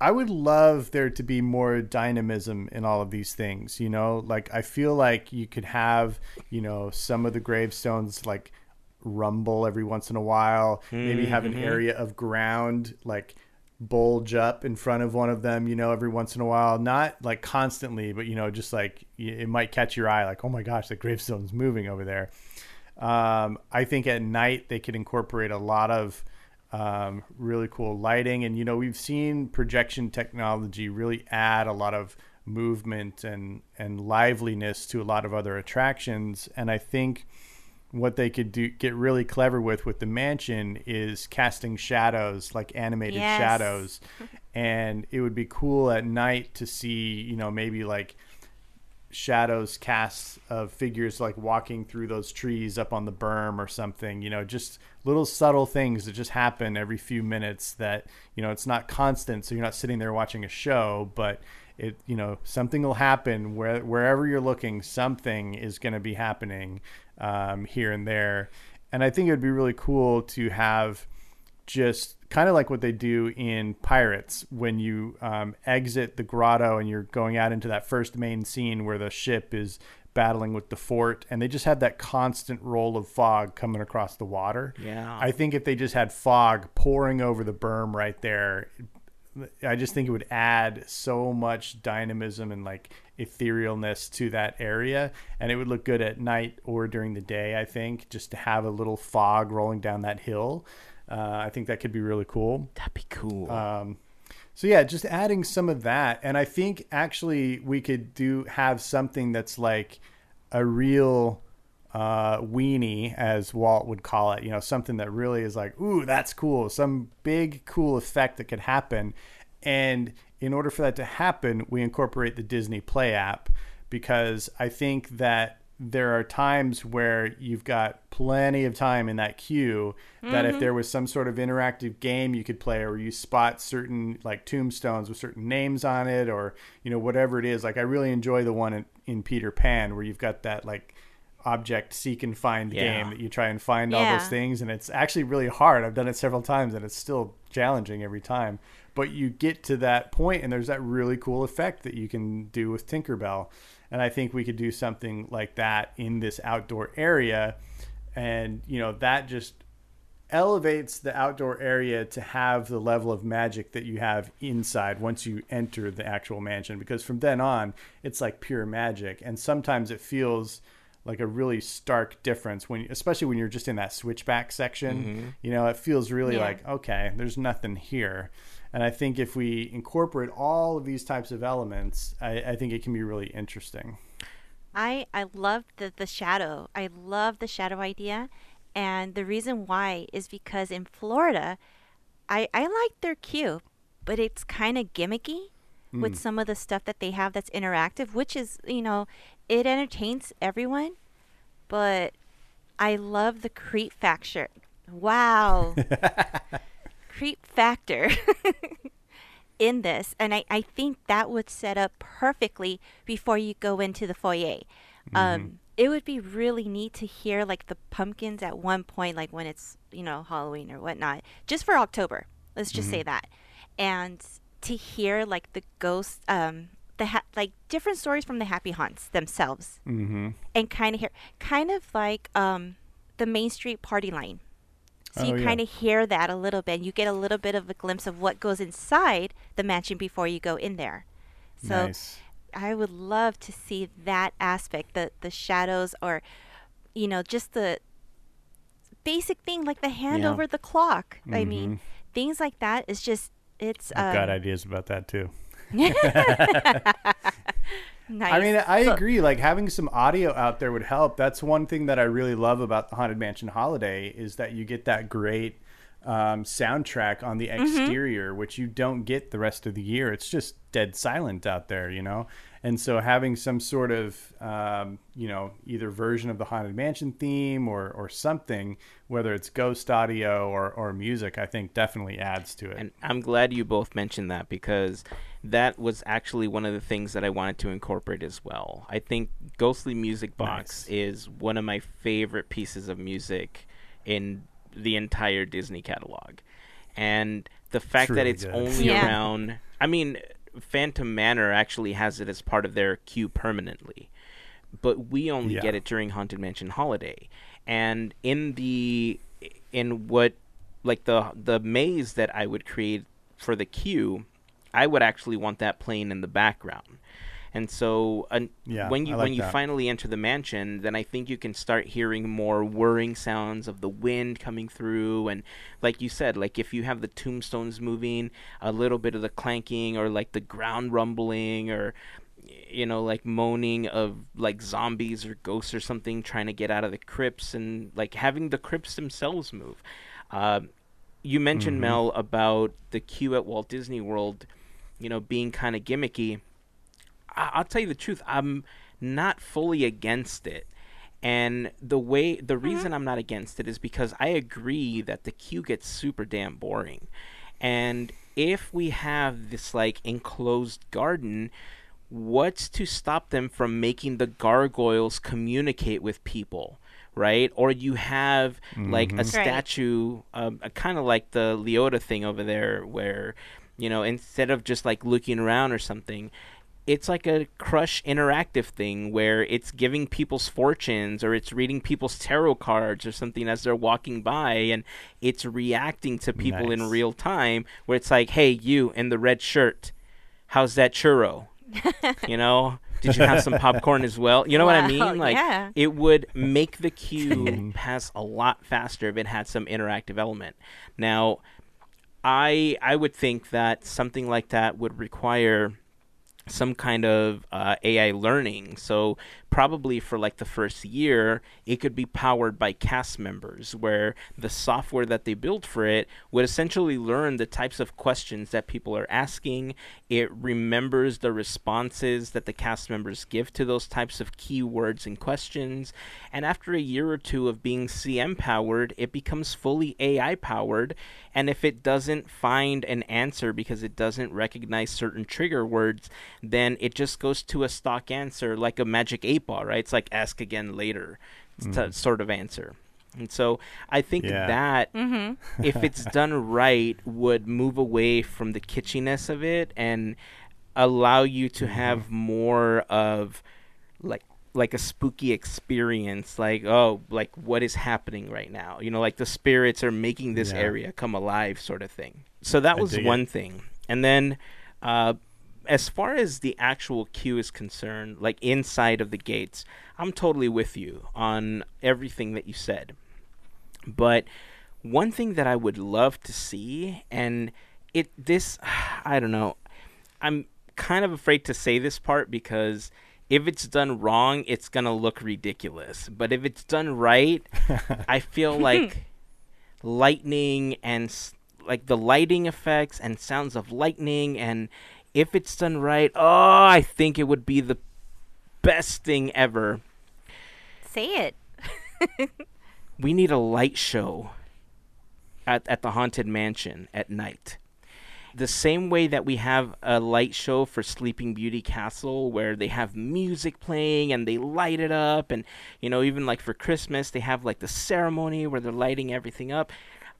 I would love there to be more dynamism in all of these things, you know? Like I feel like you could have, you know, some of the gravestones like rumble every once in a while, maybe have an area of ground like bulge up in front of one of them, you know, every once in a while, not like constantly, but you know, just like it might catch your eye like, "Oh my gosh, the gravestone's moving over there." Um, I think at night they could incorporate a lot of um, really cool lighting. And, you know, we've seen projection technology really add a lot of movement and, and liveliness to a lot of other attractions. And I think what they could do get really clever with with the mansion is casting shadows like animated Yes. shadows and it would be cool at night to see you know maybe like shadows cast of figures like walking through those trees up on the berm or something you know just little subtle things that just happen every few minutes that you know it's not constant so you're not sitting there watching a show but it you know something will happen where wherever you're looking something is going to be happening um, here and there. And i think it would be really cool to have just kind of like what they do in Pirates when you um, exit the grotto and you're going out into that first main scene where the ship is battling with the fort and they just have that constant roll of fog coming across the water. Yeah. I think if they just had fog pouring over the berm right there, I just think it would add so much dynamism and like etherealness to that area and it would look good at night or during the day i think just to have a little fog rolling down that hill uh, i think that could be really cool That'd be cool. um, so yeah, just adding some of that, and I think actually we could do have something that's like a real uh, weenie, as Walt would call it. You know, something that really is like, ooh, that's cool. Some big cool effect that could happen, and in order for that to happen, we incorporate the Disney Play app because I think that there are times where you've got plenty of time in that queue that if mm-hmm. there was some sort of interactive game you could play or you spot certain like tombstones with certain names on it or you know whatever it is. Like i really enjoy the one in, in peter pan where you've got that like object seek and find Yeah. game that you try and find all those things and it's actually really hard. I've done it several times and it's still challenging every time. But you get to that point and there's that really cool effect that you can do with tinkerbell and i think we could do something like that in this outdoor area. And you know that just elevates the outdoor area to have the level of magic that you have inside once you enter the actual mansion. Because from then on it's like pure magic. And sometimes it feels like a really stark difference when especially when you're just in that switchback section. Mm-hmm. You know it feels really Yeah. like okay there's nothing here and i think if we incorporate all of these types of elements i, I think it can be really interesting I I love the the shadow. I love the shadow idea, and the reason why is because in Florida, I I like their queue, but it's kind of gimmicky with hmm. some of the stuff that they have that's interactive, which is you know it entertains everyone, but I love the creep factor. Wow, creep factor. in this and I, I think that would set up perfectly before you go into the foyer um it would be really neat to hear like the pumpkins at one point like when it's you know halloween or whatnot just for october let's just say that and to hear like the ghosts um the ha- like different stories from the happy haunts themselves mm-hmm. and kind of hear kind of like um the main street party line so Oh, you yeah. kind of hear that a little bit. You get a little bit of a glimpse of what goes inside the mansion before you go in there. So nice I would love to see that aspect, the the shadows or you know, just the basic thing like the hand Yeah. over the clock. I Mm-hmm. mean, things like that is just it's i've got um, ideas about that too nice. I mean, I agree. Like having some audio out there would help. That's one thing that I really love about the Haunted Mansion Holiday is that you get that great um, soundtrack on the Mm-hmm. exterior, which you don't get the rest of the year. It's just dead silent out there, you know. And so having some sort of um, you know either version of the haunted mansion theme or or something, whether it's ghost audio or or music, I think definitely adds to it. And I'm glad you both mentioned that because that was actually one of the things that I wanted to incorporate as well. I think Ghostly Music Box Nice. is one of my favorite pieces of music in the entire Disney catalog. And the fact that it's good. only Yeah. around I mean Phantom Manor actually has it as part of their queue permanently. But we only Yeah. get it during Haunted Mansion Holiday. And in the in what like the the maze that I would create for the queue, I would actually want that playing in the background. And so uh, Yeah, when you I when you that. finally enter the mansion, then I think you can start hearing more whirring sounds of the wind coming through and like you said, like if you have the tombstones moving, a little bit of the clanking or like the ground rumbling or you know like moaning of like zombies or ghosts or something trying to get out of the crypts and like having the crypts themselves move. Uh, you mentioned Mm-hmm. Mel about the queue at Walt Disney World, you know, being kind of gimmicky. I- I'll tell you the truth, I'm not fully against it. And the way the reason I'm not against it is because I agree that the queue gets super damn boring. And if we have this like enclosed garden, what's to stop them from making the gargoyles communicate with people? Right, or you have like a Right. statue, um, kind of like the Leota thing over there, where you know instead of just like looking around or something, it's like a crush interactive thing where it's giving people's fortunes or it's reading people's tarot cards or something as they're walking by and it's reacting to people in real time where it's like hey you in the red shirt how's that churro? You know? Did you have some popcorn as well? You know what i mean? Like yeah. it would make the queue pass a lot faster if it had some interactive element. Now i i would think that something like that would require some kind of uh, AI learning. So probably for like the first year, it could be powered by cast members, where the software that they built for it would essentially learn the types of questions that people are asking. It remembers the responses that the cast members give to those types of keywords and questions. And after a year or two of being CM powered, it becomes fully AI powered. And if it doesn't find an answer because it doesn't recognize certain trigger words, then it just goes to a stock answer like a magic 8 right? It's like ask again later mm. sort of answer. And so I think yeah. that mm-hmm. if it's done right would move away from the kitschiness of it and allow you to mm-hmm. have more of like like a spooky experience like oh like what is happening right now you know like the spirits are making this yeah. area come alive sort of thing so that I was one it. thing and then uh, as far as the actual queue is concerned like inside of the gates i'm totally with you on everything that you said but one thing that I would love to see, and it this I don't know, I'm kind of afraid to say this part because if it's done wrong, it's gonna look ridiculous. But if it's done right, I feel like lightning and like the lighting effects and sounds of lightning, and if it's done right, oh, I think it would be the best thing ever. Say it. we need a light show at, at the haunted mansion at night the same way that we have a light show for sleeping beauty castle where they have music playing and they light it up and you know even like for christmas they have like the ceremony where they're lighting everything up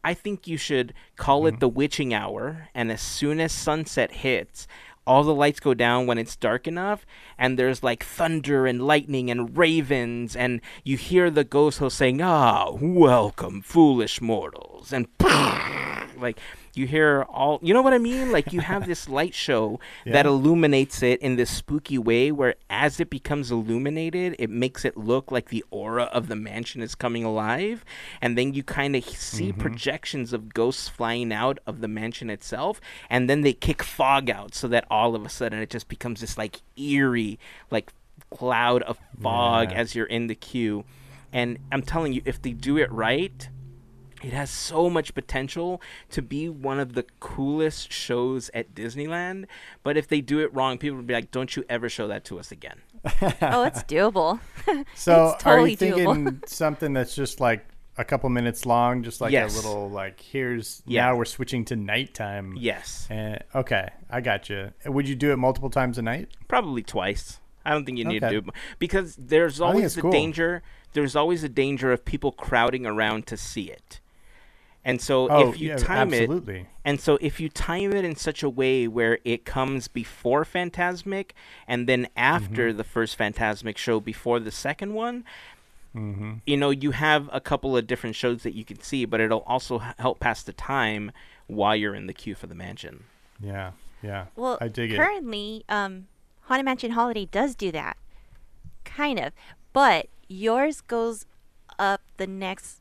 i think you should call it the witching hour and as soon as sunset hits all the lights go down when it's dark enough and there's like thunder and lightning and ravens and you hear the ghost host saying ah welcome foolish mortals and like you hear all you know what i mean? Like you have this light show that illuminates it in this spooky way where as it becomes illuminated it makes it look like the aura of the mansion is coming alive. And then you kind of see mm-hmm. projections of ghosts flying out of the mansion itself. And then they kick fog out so that all of a sudden it just becomes this like eerie like cloud of fog Yeah. as you're in the queue. And i'm telling you if they do it right it has so much potential to be one of the coolest shows at Disneyland. But if they do it wrong, people will be like, "Don't you ever show that to us again." oh, it's doable. So It's are totally you thinking doable. something that's just like a couple minutes long, just like Yes. a little like here's Yeah. now we're switching to nighttime. Yes, Uh, okay, I got you. Would you do it multiple times a night? probably twice. I don't think you need Okay. to do it because there's always it's the cool. danger. There's always a danger of people crowding around to see it. And so Oh, if you yeah, time it. And so if you time it in such a way where it comes before Fantasmic and then after Mm-hmm. the first Fantasmic show before the second one, hmm you know, you have a couple of different shows that you can see, but it'll also help pass the time while you're in the queue for the mansion. Yeah, yeah. Well, I dig it. currently, um, Haunted Mansion Holiday does do that, kind of, but yours goes up the next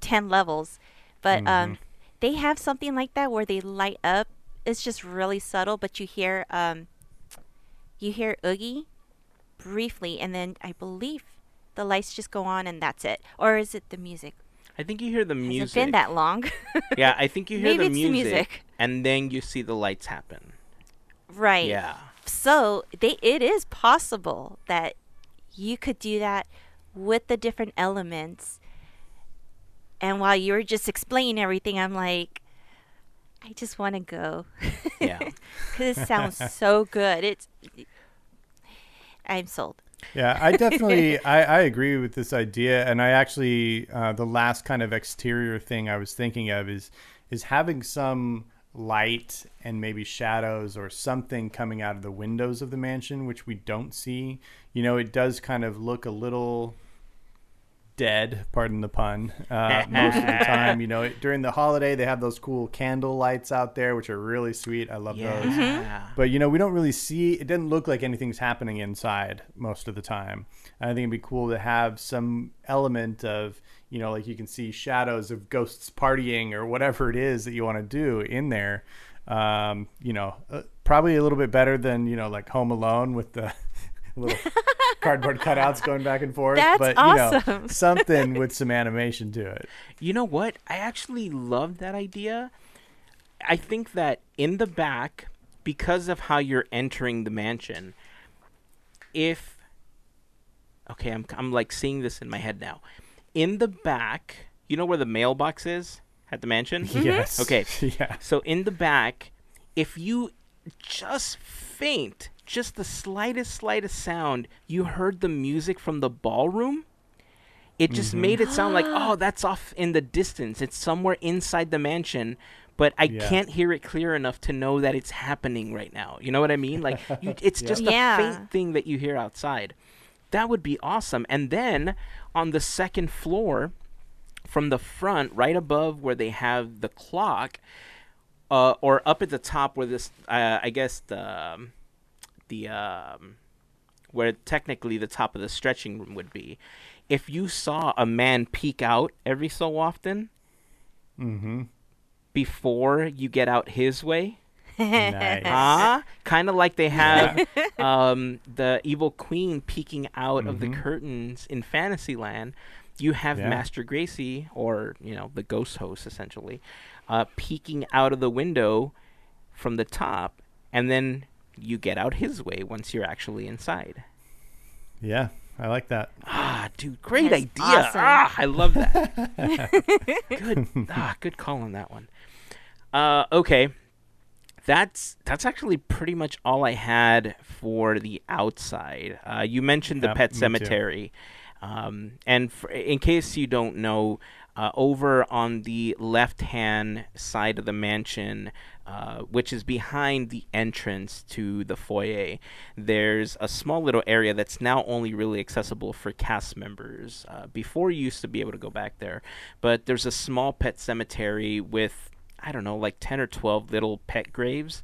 ten levels. But um, Mm-hmm. they have something like that where they light up. It's just really subtle, but you hear um, you hear Oogie briefly, and then I believe the lights just go on, and that's it. Or is it the music? I think you hear the music. It's been that long? yeah, I think you hear the, it's the music, music. and then you see the lights happen. right. Yeah. So they it is possible that you could do that with the different elements. And while you were just explaining everything, I'm like, I just want to go Yeah. because it sounds so good. It's I'm sold. Yeah, I definitely I, I agree with this idea, and I actually uh, the last kind of exterior thing I was thinking of is is having some light and maybe shadows or something coming out of the windows of the mansion, which we don't see. You know, it does kind of look a little dead, pardon the pun, uh, most of the time. You know, during the holiday they have those cool candle lights out there, which are really sweet. I love yeah. those. But you know, we don't really see. It doesn't look like anything's happening inside most of the time. And I think it'd be cool to have some element of, you know, like you can see shadows of ghosts partying or whatever it is that you want to do in there. Um, you know, uh, probably a little bit better than you know, like Home Alone with the little cardboard cutouts going back and forth. That's but you know, something with some animation to it. You know what? I actually love that idea. I think that in the back, because of how you're entering the mansion, if okay, I'm I'm like seeing this in my head now. In the back, you know where the mailbox is at the mansion? Yes. Okay. yeah. So in the back, if you just faint, just the slightest, slightest sound, you heard the music from the ballroom. It just made it sound like, oh, that's off in the distance. It's somewhere inside the mansion, but I Yeah. can't hear it clear enough to know that it's happening right now. You know what I mean? Like, you, it's Yeah. just a Yeah. faint thing that you hear outside. That would be awesome. And then on the second floor, from the front, right above where they have the clock, uh, or up at the top where this, uh, I guess the, um, the, um, where technically the top of the stretching room would be. If you saw a man peek out every so often Mm-hmm. before you get out his way, Nice. ah, kind of like they have um, the evil queen peeking out of the curtains in Fantasyland. You have Yeah. Master Gracey, or you know the ghost host, essentially, uh, peeking out of the window from the top, and then you get out his way once you're actually inside. Yeah, I like that. Ah, dude, great That's idea! awesome. Ah, I love that. good, ah, good call on that one. Uh, okay, that's that's actually pretty much all I had for the outside. Uh, you mentioned the Yep, pet cemetery, um, and for, in case you don't know, uh, over on the left-hand side of the mansion, uh, which is behind the entrance to the foyer, there's a small little area that's now only really accessible for cast members. Uh, before, you used to be able to go back there, but there's a small pet cemetery with I don't know, like 10 or 12 little pet graves.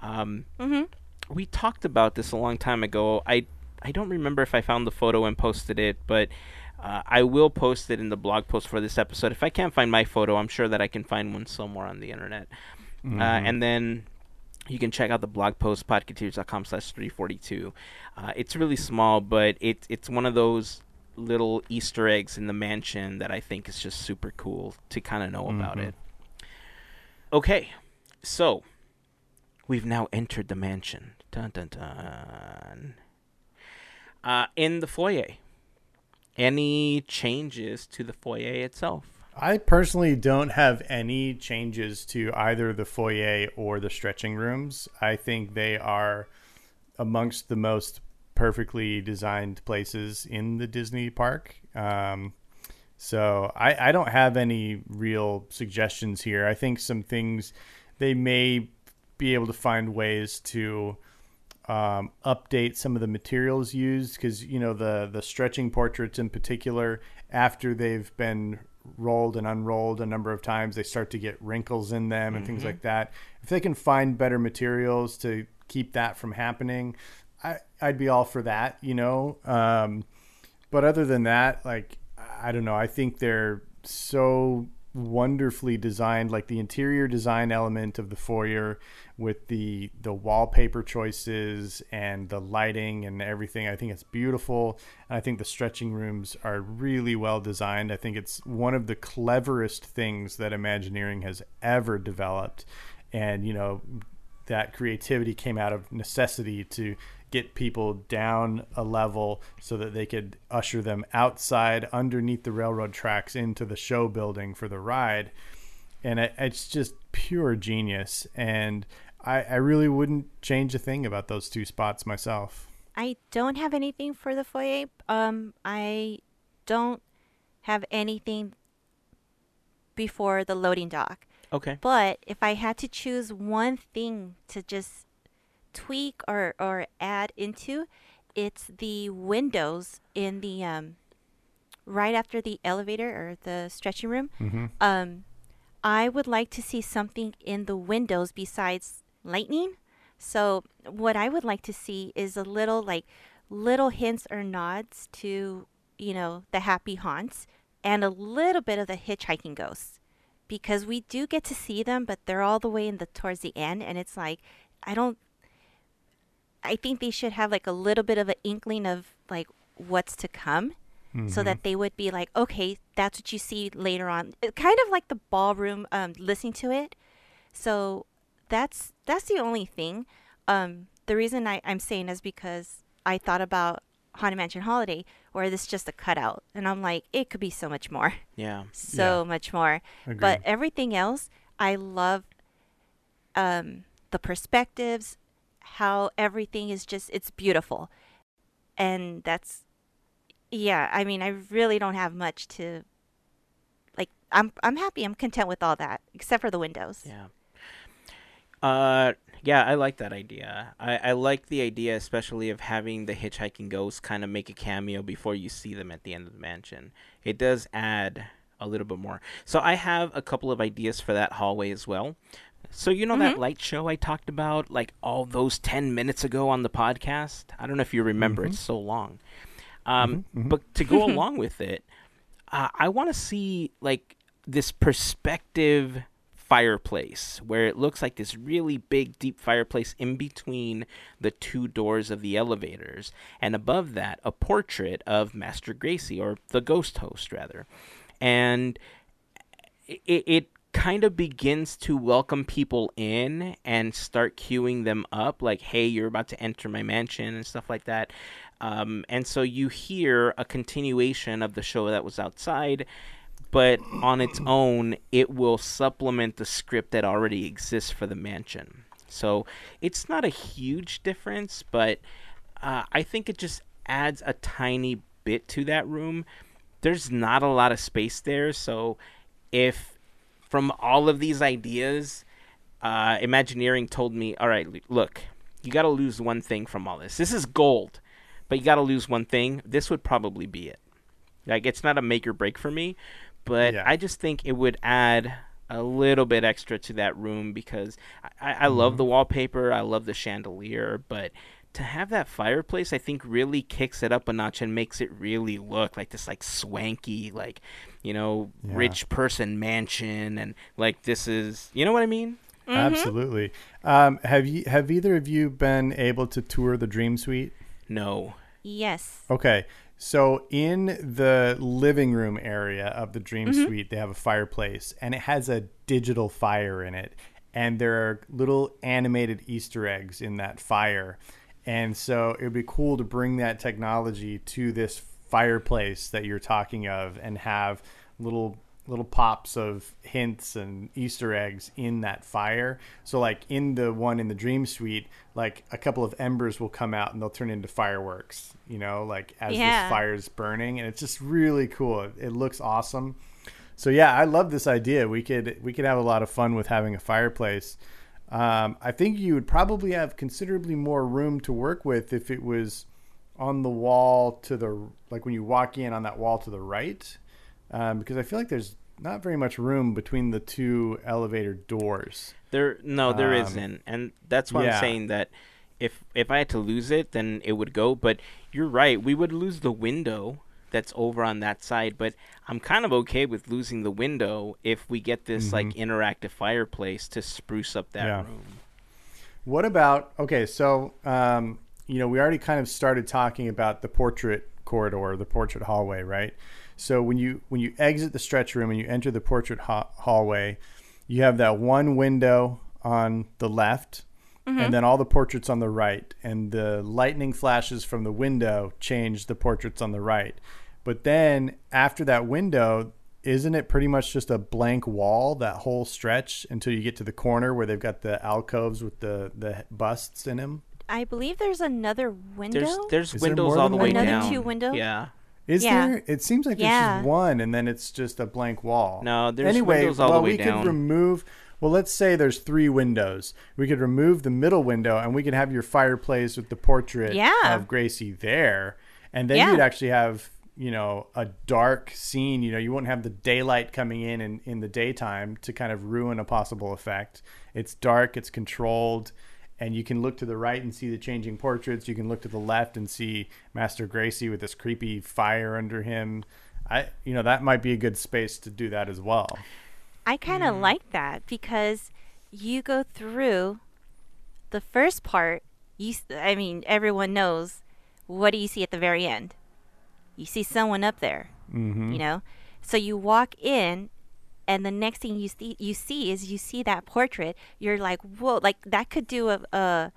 Um, Mhm. We talked about this a long time ago. I, I don't remember if I found the photo and posted it, but uh, I will post it in the blog post for this episode. If I can't find my photo, I'm sure that I can find one somewhere on the internet. Uh, and then you can check out the blog post, podcateers.com slash 342. Uh, it's really small, but it, it's one of those little Easter eggs in the mansion that I think is just super cool to kind of know about Mhm. it. Okay, so we've now entered the mansion. Dun dun dun. Uh, in the foyer, any changes to the foyer itself? I personally don't have any changes to either the foyer or the stretching rooms. I think they are amongst the most perfectly designed places in the Disney park. Um, so I, I don't have any real suggestions here. I think some things they may be able to find ways to um, update some of the materials used because you know the the stretching portraits in particular after they've been rolled and unrolled a number of times. They start to get wrinkles in them and things like that. If they can find better materials to keep that from happening I, i'd be all for that you know? Um, but other than that like i don't know. I think they're so wonderfully designed like the interior design element of the foyer with the the wallpaper choices and the lighting and everything. I think it's beautiful. And i think the stretching rooms are really well designed. I think it's one of the cleverest things that imagineering has ever developed. And you know that creativity came out of necessity to get people down a level so that they could usher them outside underneath the railroad tracks into the show building for the ride and it, it's just pure genius and I, I really wouldn't change a thing about those two spots myself I don't have anything for the foyer. Um, I don't have anything before the loading dock. Okay. But if I had to choose one thing to just tweak or, or add into, it's the windows in the um, right after the elevator or the stretching room. mm-hmm. Um, I would like to see something in the windows besides lightning. So what I would like to see is a little like little hints or nods to you know the happy haunts and a little bit of the hitchhiking ghosts because we do get to see them, but they're all the way in the towards the end, and it's like I don't. I think they should have like a little bit of an inkling of like what's to come so that they would be like, okay, that's what you see later on. It, kind of like the ballroom, um, listening to it. So that's that's the only thing. Um, the reason I, I'm saying is because I thought about Haunted Mansion Holiday, where this is just a cutout, and I'm like, it could be so much more, Yeah. so much more. Agreed. But everything else, I love um, the perspectives, how everything is just it's beautiful, and that's yeah. I mean, I really don't have much to like. I'm I'm happy. I'm content with all that, except for the windows. Yeah. Uh, yeah, I like that idea. I, I like the idea, especially of having the hitchhiking ghost kind of make a cameo before you see them at the end of the mansion. It does add a little bit more. So I have a couple of ideas for that hallway as well. So you know that mm-hmm. light show I talked about, like all those ten minutes ago on the podcast. I don't know if you remember; it's mm-hmm. so long. Um, mm-hmm. But to go along with it, uh, I want to see like this perspective fireplace where it looks like this really big deep fireplace in between the two doors of the elevators and above that a portrait of master Gracey or the ghost host rather. And it, it kind of begins to welcome people in and start queuing them up like hey you're about to enter my mansion and stuff like that. Um, and so you hear a continuation of the show that was outside but on its own it will supplement the script that already exists for the mansion. So it's not a huge difference but uh, i think it just adds a tiny bit to that room. There's not a lot of space there so if from all of these ideas, uh, Imagineering told me, all right, look, you got to lose one thing from all this. This is gold, but you got to lose one thing. This would probably be it. Like, it's not a make or break for me, but Yeah. I just think it would add a little bit extra to that room because I, I love the wallpaper, I love the chandelier, but to have that fireplace, I think really kicks it up a notch and makes it really look like this like swanky, like you know, Yeah. rich person mansion, and like this is, you know what I mean? absolutely um, have you have either of you been able to tour the dream suite No. Yes. Okay. So in the living room area of the Dream Suite, they have a fireplace, and it has a digital fire in it, and there are little animated Easter eggs in that fire, and so it would be cool to bring that technology to this fireplace that you're talking of, and have little little pops of hints and Easter eggs in that fire. So like in the one in the Dream Suite, like a couple of embers will come out and they'll turn into fireworks, you know, like as Yeah. this fire's burning and it's just really cool. It, it looks awesome. So yeah, I love this idea. We could we could have a lot of fun with having a fireplace. Um, I think you would probably have considerably more room to work with if it was on the wall to the like when you walk in on that wall to the right, um, because I feel like there's not very much room between the two elevator doors. There, no, there Um, not and that's why yeah. I'm saying that if if I had to lose it, then it would go. But you're right, we would lose the window that's over on that side. But I'm kind of okay with losing the window if we get this like interactive fireplace to spruce up that Mm-hmm. Yeah. room. What about okay? So um, you know, we already kind of started talking about the portrait corridor, the portrait hallway, right? So when you when you exit the stretch room and you enter the portrait ha- hallway, you have that one window on the left, and mm-hmm. then all the portraits on the right, and the lightning flashes from the window change the portraits on the right. But then after that window, isn't it pretty much just a blank wall that whole stretch until you get to the corner where they've got the alcoves with the the busts in them? I believe there's another window. There's there's Is there windows more all than the one way Another down. two windows? Yeah. Is Yeah. there? It seems like there's Yeah. just one, and then it's just a blank wall. No, there's anyway, windows all the well, way we down. could remove. Well, let's say there's three windows. We could remove the middle window, and we could have your fireplace with the portrait Yeah. of Gracey there, and then Yeah. you'd actually have you know a dark scene. You know, you wouldn't have the daylight coming in in, in the daytime to kind of ruin a possible effect. It's dark. It's controlled. And you can look to the right and see the changing portraits. You can look to the left and see Master Gracey with this creepy fire under him. I, you know, that might be a good space to do that as well. I kind of like that because you go through the first part. You, I mean, everyone knows. What do you see at the very end? You see someone up there. Mm-hmm. You know, so you walk in, and the next thing you see, you see is you see that portrait. You're like, whoa! Like that could do a a,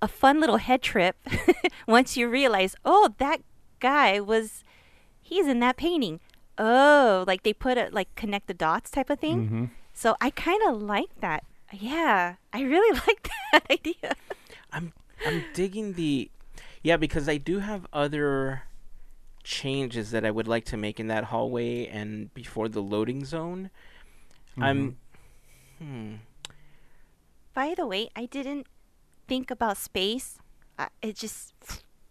a fun little head trip once you realize, oh, that guy was, he's in that painting. Oh, like they put it like connect the dots type of thing. Mm-hmm. So I kind of like that. Yeah, I really like that idea. I'm I'm digging the yeah because I do have other changes that I would like to make in that hallway and before the loading zone. I'm hmm. By the way, I didn't think about space. Uh, it just,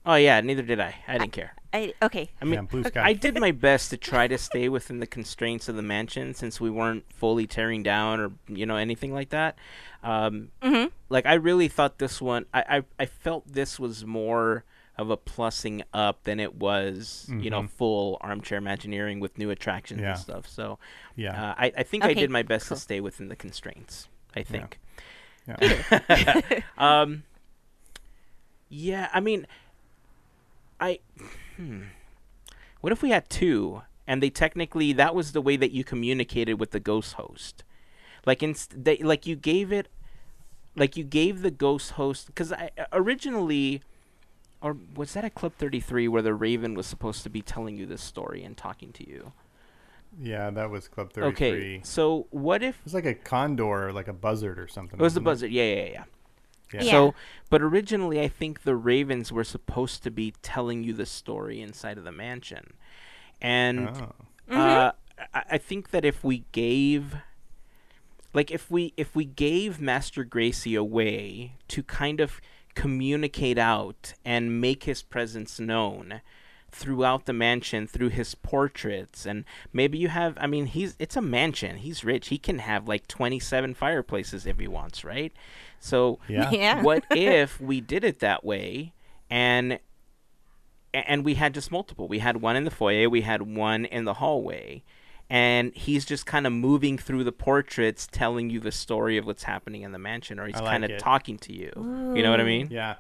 Oh yeah, neither did I. I didn't care. I okay. I mean, Yeah, blue sky. I did my best to try to stay within the constraints of the mansion since we weren't fully tearing down or you know anything like that. Um, Mm-hmm. like I really thought this one. I, I I felt this was more of a plussing up than it was you know full armchair Imagineering with new attractions Mm-hmm. Yeah. and stuff. So Yeah. uh, I I think I did my best cool. to stay within the constraints. I think. yeah. Um. Yeah, I mean, I. Hmm. What if we had two, and they technically that was the way that you communicated with the ghost host, like inst- they, like you gave it, like you gave the ghost host because I originally, or was that at Club Thirty Three where the Raven was supposed to be telling you this story and talking to you? yeah, that was Club 33. Okay, so what if It was like a condor, or like a buzzard or something. it was the wasn't buzzard? Yeah, yeah, yeah. Yeah. Yeah. So, but originally, I think the Ravens were supposed to be telling you the story inside of the mansion, and Oh. uh, I, I think that if we gave, like, if we if we gave Master Gracey a way to kind of communicate out and make his presence known throughout the mansion through his portraits. And maybe you have i mean he's it's a mansion. He's rich. He can have like 27 fireplaces if he wants right? So Yeah. Yeah. what if we did it that way and and we had just multiple? We had one in the foyer. We had one in the hallway and he's just kind of moving through the portraits telling you the story of what's happening in the mansion or he's like kind of it. talking to you you know what i mean Yeah.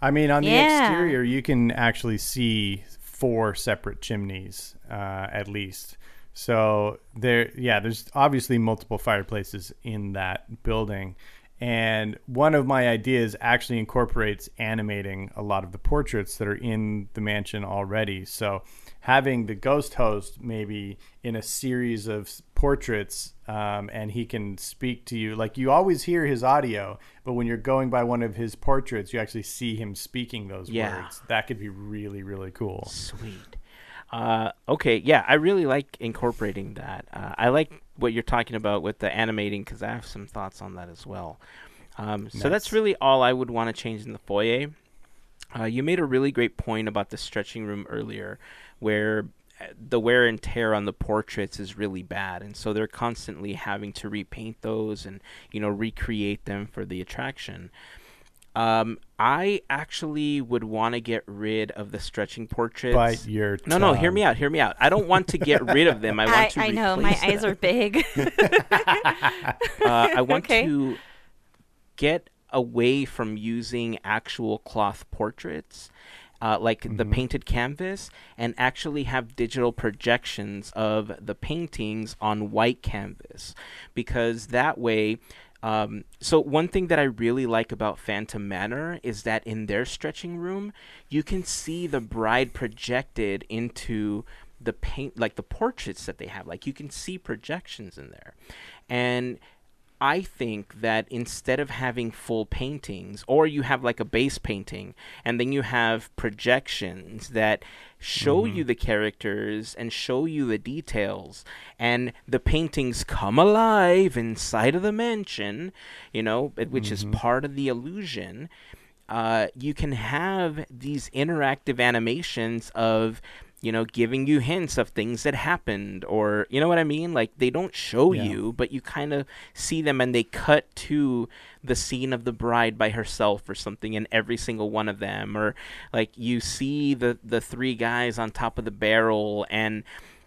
I mean, on the Yeah. exterior, you can actually see four separate chimneys uh, at least. So there, yeah, there's obviously multiple fireplaces in that building. And one of my ideas actually incorporates animating a lot of the portraits that are in the mansion already. So having the ghost host maybe in a series of portraits um, and he can speak to you like you always hear his audio but when you're going by one of his portraits you actually see him speaking those Yeah. words that could be really really cool Sweet. Uh, okay, yeah, I really like incorporating that. Uh, I like what you're talking about with the animating because I have some thoughts on that as well. Um, So that's really all I would want to change in the foyer. Uh, you made a really great point about the stretching room earlier, where uh, the wear and tear on the portraits is really bad, and so they're constantly having to repaint those and you know recreate them for the attraction. Um, I actually would want to get rid of the stretching portraits. bite your No, no, hear me out. Hear me out. I don't want to get rid of them. I want I, to. I know my replace eyes are big. Uh, I want Okay. to get away from using actual cloth portraits. Uh, like the Mm-hmm. painted canvas, and actually have digital projections of the paintings on white canvas, because that way, um, so one thing that I really like about Phantom Manor is that in their stretching room, you can see the bride projected into the paint, like the portraits that they have. Like you can see projections in there, and I think that instead of having full paintings, or you have like a base painting, and then you have projections that show you the characters and show you the details, and the paintings come alive inside of the mansion, you know, which is part of the illusion. Uh, you can have these interactive animations of you know giving you hints of things that happened or you know what i mean like they don't show Yeah. you but you kind of see them and they cut to the scene of the bride by herself or something in every single one of them or like you see the the three guys on top of the barrel and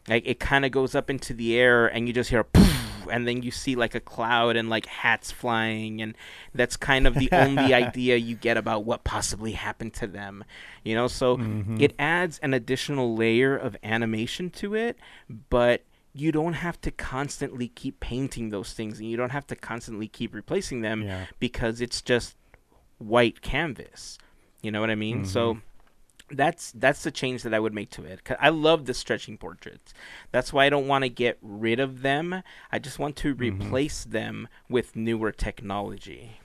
like it kind of goes up into the air and you just hear a poof, and then you see like a cloud and like hats flying and that's kind of the only idea you get about what possibly happened to them you know? So mm-hmm. it adds an additional layer of animation to it but you don't have to constantly keep painting those things and you don't have to constantly keep replacing them Yeah. because it's just white canvas you know what i mean? So mm-hmm. That's that's the change that I would make to it. 'Cause I love the stretching portraits. That's why I don't want to get rid of them. I just want to replace them with newer technology.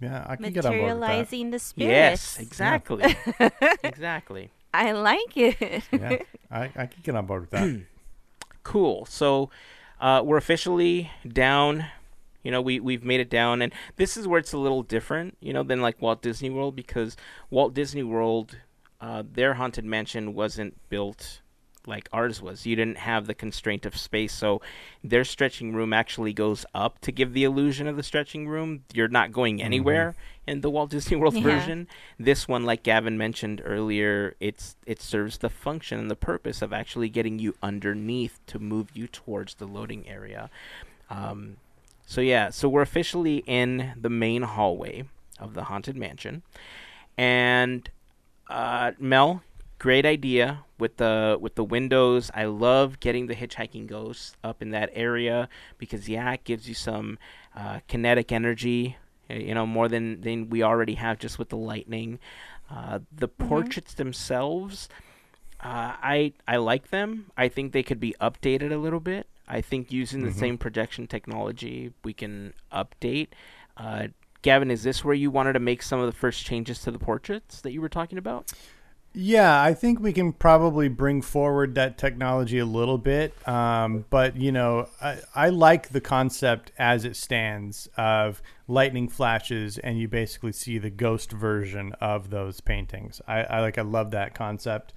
yeah i can get on board with that Materializing the spirits. Yes, exactly, exactly. I like it. yeah I, I can get on board with that Cool. So uh, we're officially down. You know, we we've made it down, and this is where it's a little different, you know, than like Walt Disney World because Walt Disney World, uh, their haunted mansion wasn't built like ours was. You didn't have the constraint of space, so their stretching room actually goes up to give the illusion of the stretching room. You're not going anywhere in the Walt Disney World Yeah. version. This one, like Gavin mentioned earlier, it's it serves the function and the purpose of actually getting you underneath to move you towards the loading area. Um, so yeah, so we're officially in the main hallway of the haunted mansion, and uh, Mel, great idea with the with the windows. I love getting the hitchhiking ghosts up in that area because yeah, it gives you some uh, kinetic energy. uh, You know, more than than we already have just with the lightning. Uh, the portraits themselves, uh, I I like them. I think they could be updated a little bit. I think using the same projection technology, we can update. Gavin, is this where you wanted to make some of the first changes to the portraits that you were talking about? Yeah, I think we can probably bring forward that technology a little bit. Um, but, you know, I, I like the concept as it stands of lightning flashes and you basically see the ghost version of those paintings. I, I like, I love that concept.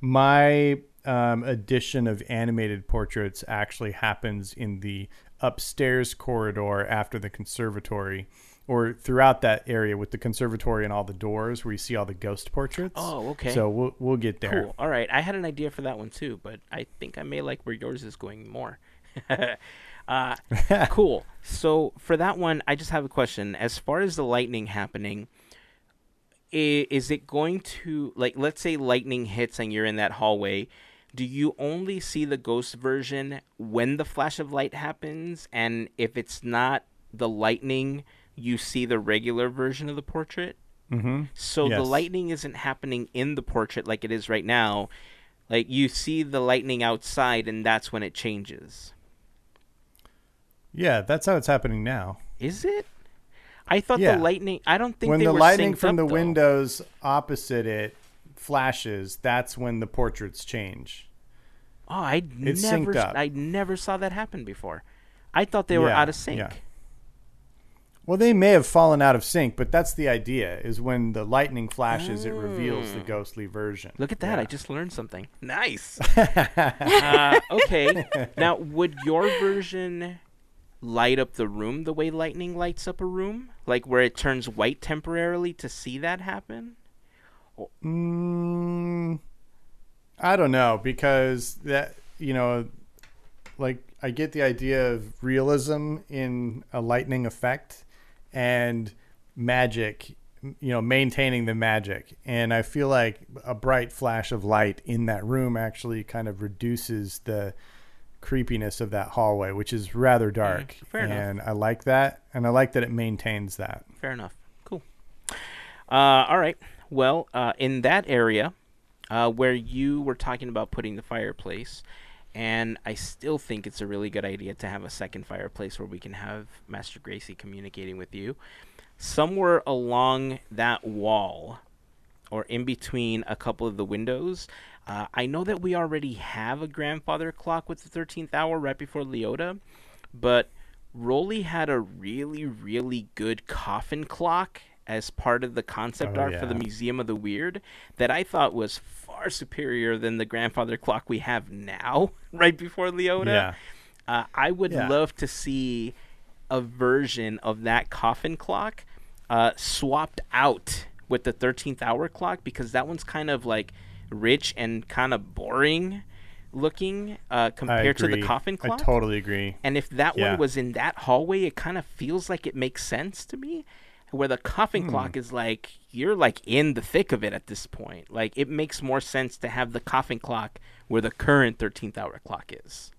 My um, addition of animated portraits actually happens in the upstairs corridor after the conservatory or throughout that area with the conservatory and all the doors where you see all the ghost portraits. Oh, okay. So we'll we'll get there. Cool. All right. I had an idea for that one too, but I think I may like where yours is going more. uh, cool. So for that one, I just have a question. As far as the lightning happening, i- is it going to like let's say lightning hits and you're in that hallway do you only see the ghost version when the flash of light happens and if it's not the lightning you see the regular version of the portrait Mm-hmm. so the lightning isn't happening in the portrait like it is right now like you see the lightning outside and that's when it changes Yeah, that's how it's happening now. is it i thought Yeah. the lightning i don't think when the lightning from up, the though. windows opposite it flashes, that's when the portraits change. Oh, I never. I never saw that happen before. I thought they were Yeah, out of sync. yeah. Well, they may have fallen out of sync, but that's the idea. Is when the lightning flashes, it reveals the ghostly version. Look at that! I just learned something. Nice. uh, okay, now would your version light up the room the way lightning lights up a room, like where it turns white temporarily to see that happen? Mm, I don't know because that you know, like I get the idea of realism in a lightning effect and magic, you know, maintaining the magic. And I feel like a bright flash of light in that room actually kind of reduces the creepiness of that hallway, which is rather dark. fair enough. and I like that, and I like that it maintains that. Fair enough. Cool. Uh, all right. Well, uh, in that area uh, where you were talking about putting the fireplace, and I still think it's a really good idea to have a second fireplace where we can have Master Gracey communicating with you. Somewhere along that wall, or in between a couple of the windows, uh, I know that we already have a grandfather clock with the 13th hour right before Leota, but Rolly had a really, really good coffin clock as part of the concept Oh, art for the. Museum of the Weird that I thought was far superior than the grandfather clock we have now, right before Leota. Yeah. Uh, I would Yeah. love to see a version of that coffin clock uh, swapped out with the 13th hour clock because that one's kind of like rich and kind of boring looking uh, compared to the coffin clock. I totally agree. And if that Yeah. one was in that hallway, it kind of feels like it makes sense to me. Where the coffin Hmm. clock is like you're like in the thick of it at this point. Like it makes more sense to have the coffin clock where the current 13th hour clock is.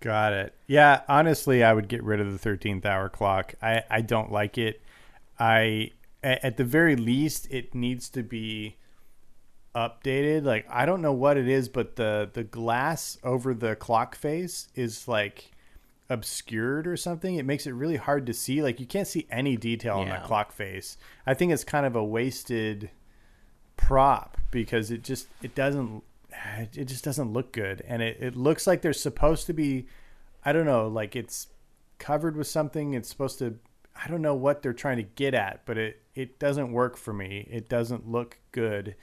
Got it. Yeah, honestly, I would get rid of the 13th hour clock. I, I don't like it. I at the very least it needs to be updated. Like I don't know what it is, but the the glass over the clock face is like obscured or something. It makes it really hard to see. Like you can't see any detail on that clock face. I think it's kind of a wasted prop because it just it doesn't it just doesn't look good and it, it looks like there's supposed to be i don't know like it's covered with something it's supposed to i don't know what they're trying to get at but it it doesn't work for me it doesn't look good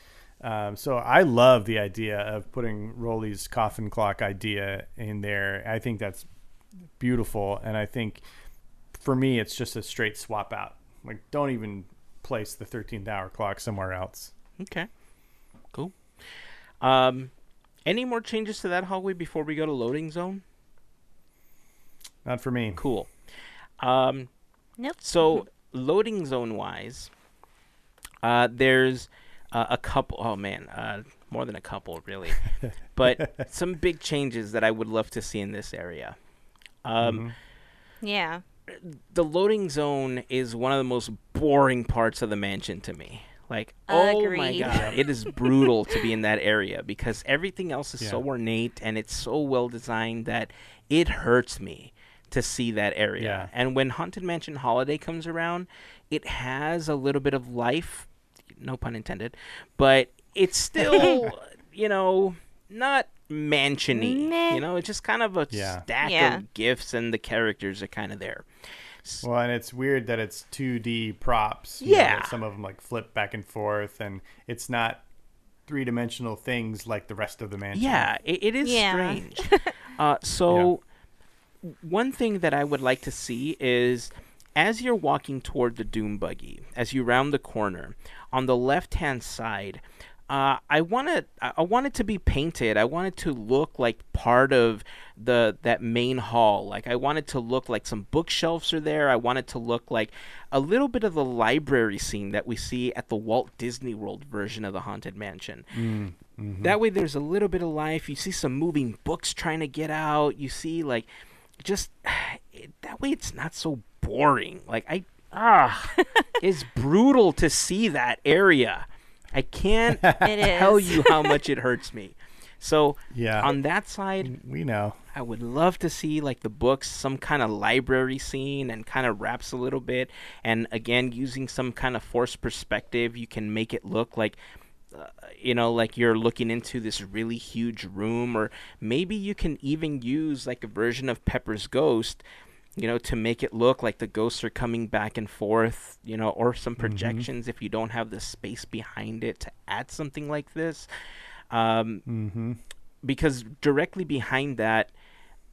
um, so i love the idea of putting rolly's coffin clock idea in there i think that's beautiful and i think for me it's just a straight swap out like don't even place the 13th hour clock somewhere else Okay. Cool. Um, any more changes to that hallway before we go to loading zone? not for me Cool. Um, Nope. so loading zone wise, uh, there's uh, a couple. Oh man, uh, more than a couple really, but some big changes that I would love to see in this area. Um, Yeah. the loading zone is one of the most boring parts of the mansion to me. Like, oh my god, it is brutal to be in that area because everything else is so ornate and it's so well designed that it hurts me to see that area. Yeah. And when Haunted Mansion Holiday comes around, it has a little bit of life, no pun intended, but it's still, you know, not mansiony. Meh. You know, it's just kind of a Yeah. stack Yeah. of gifts and the characters are kind of there. Well, and it's weird that it's 2D props. you know, Yeah. that some of them like flip back and forth, and it's not three dimensional things like the rest of the mansion. Yeah, it, it is Yeah. strange. uh, so, one thing that I would like to see is as you're walking toward the Doom buggy, as you round the corner, on the left hand side, uh, I want it. I want it to be painted. I want it to look like part of the that main hall. Like I want it to look like some bookshelves are there. I want it to look like a little bit of the library scene that we see at the Walt Disney World version of the Haunted Mansion. Mm, mhm. That way, there's a little bit of life. You see some moving books trying to get out. You see like just it, that way it's not so boring. Like I ah, it's brutal to see that area. I can't tell you how much it hurts me. So Yeah. on that side, we know. I would love to see like the books, some kind of library scene, and kind of wraps a little bit. And again, using some kind of forced perspective, you can make it look like, uh, you know, like you're looking into this really huge room, or maybe you can even use like a version of Pepper's Ghost. You know, to make it look like the ghosts are coming back and forth, you know, or some projections if you don't have the space behind it to add something like this. Um, Mm-hmm. because directly behind that,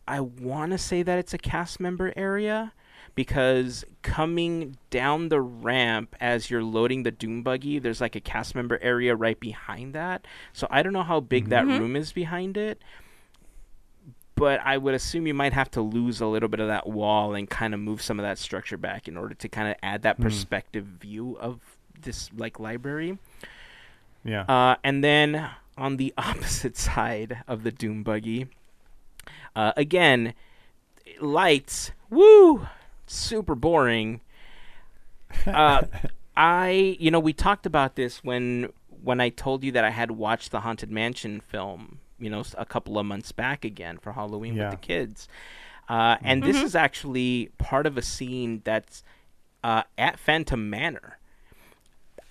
I want to say that it's a cast member area because coming down the ramp as you're loading the doom buggy, there's like a cast member area right behind that. So I don't know how big that Mhm. room is behind it. But I would assume you might have to lose a little bit of that wall and kind of move some of that structure back in order to kind of add that Mm. perspective view of this like library. Yeah. Uh, and then on the opposite side of the Doom buggy, uh, again, lights. Woo! Super boring. Uh, I, you know, we talked about this when when I told you that I had watched the Haunted Mansion film, you know, a couple of months back again for Halloween Yeah. with the kids. Uh, and this is actually part of a scene that's uh, at Phantom Manor.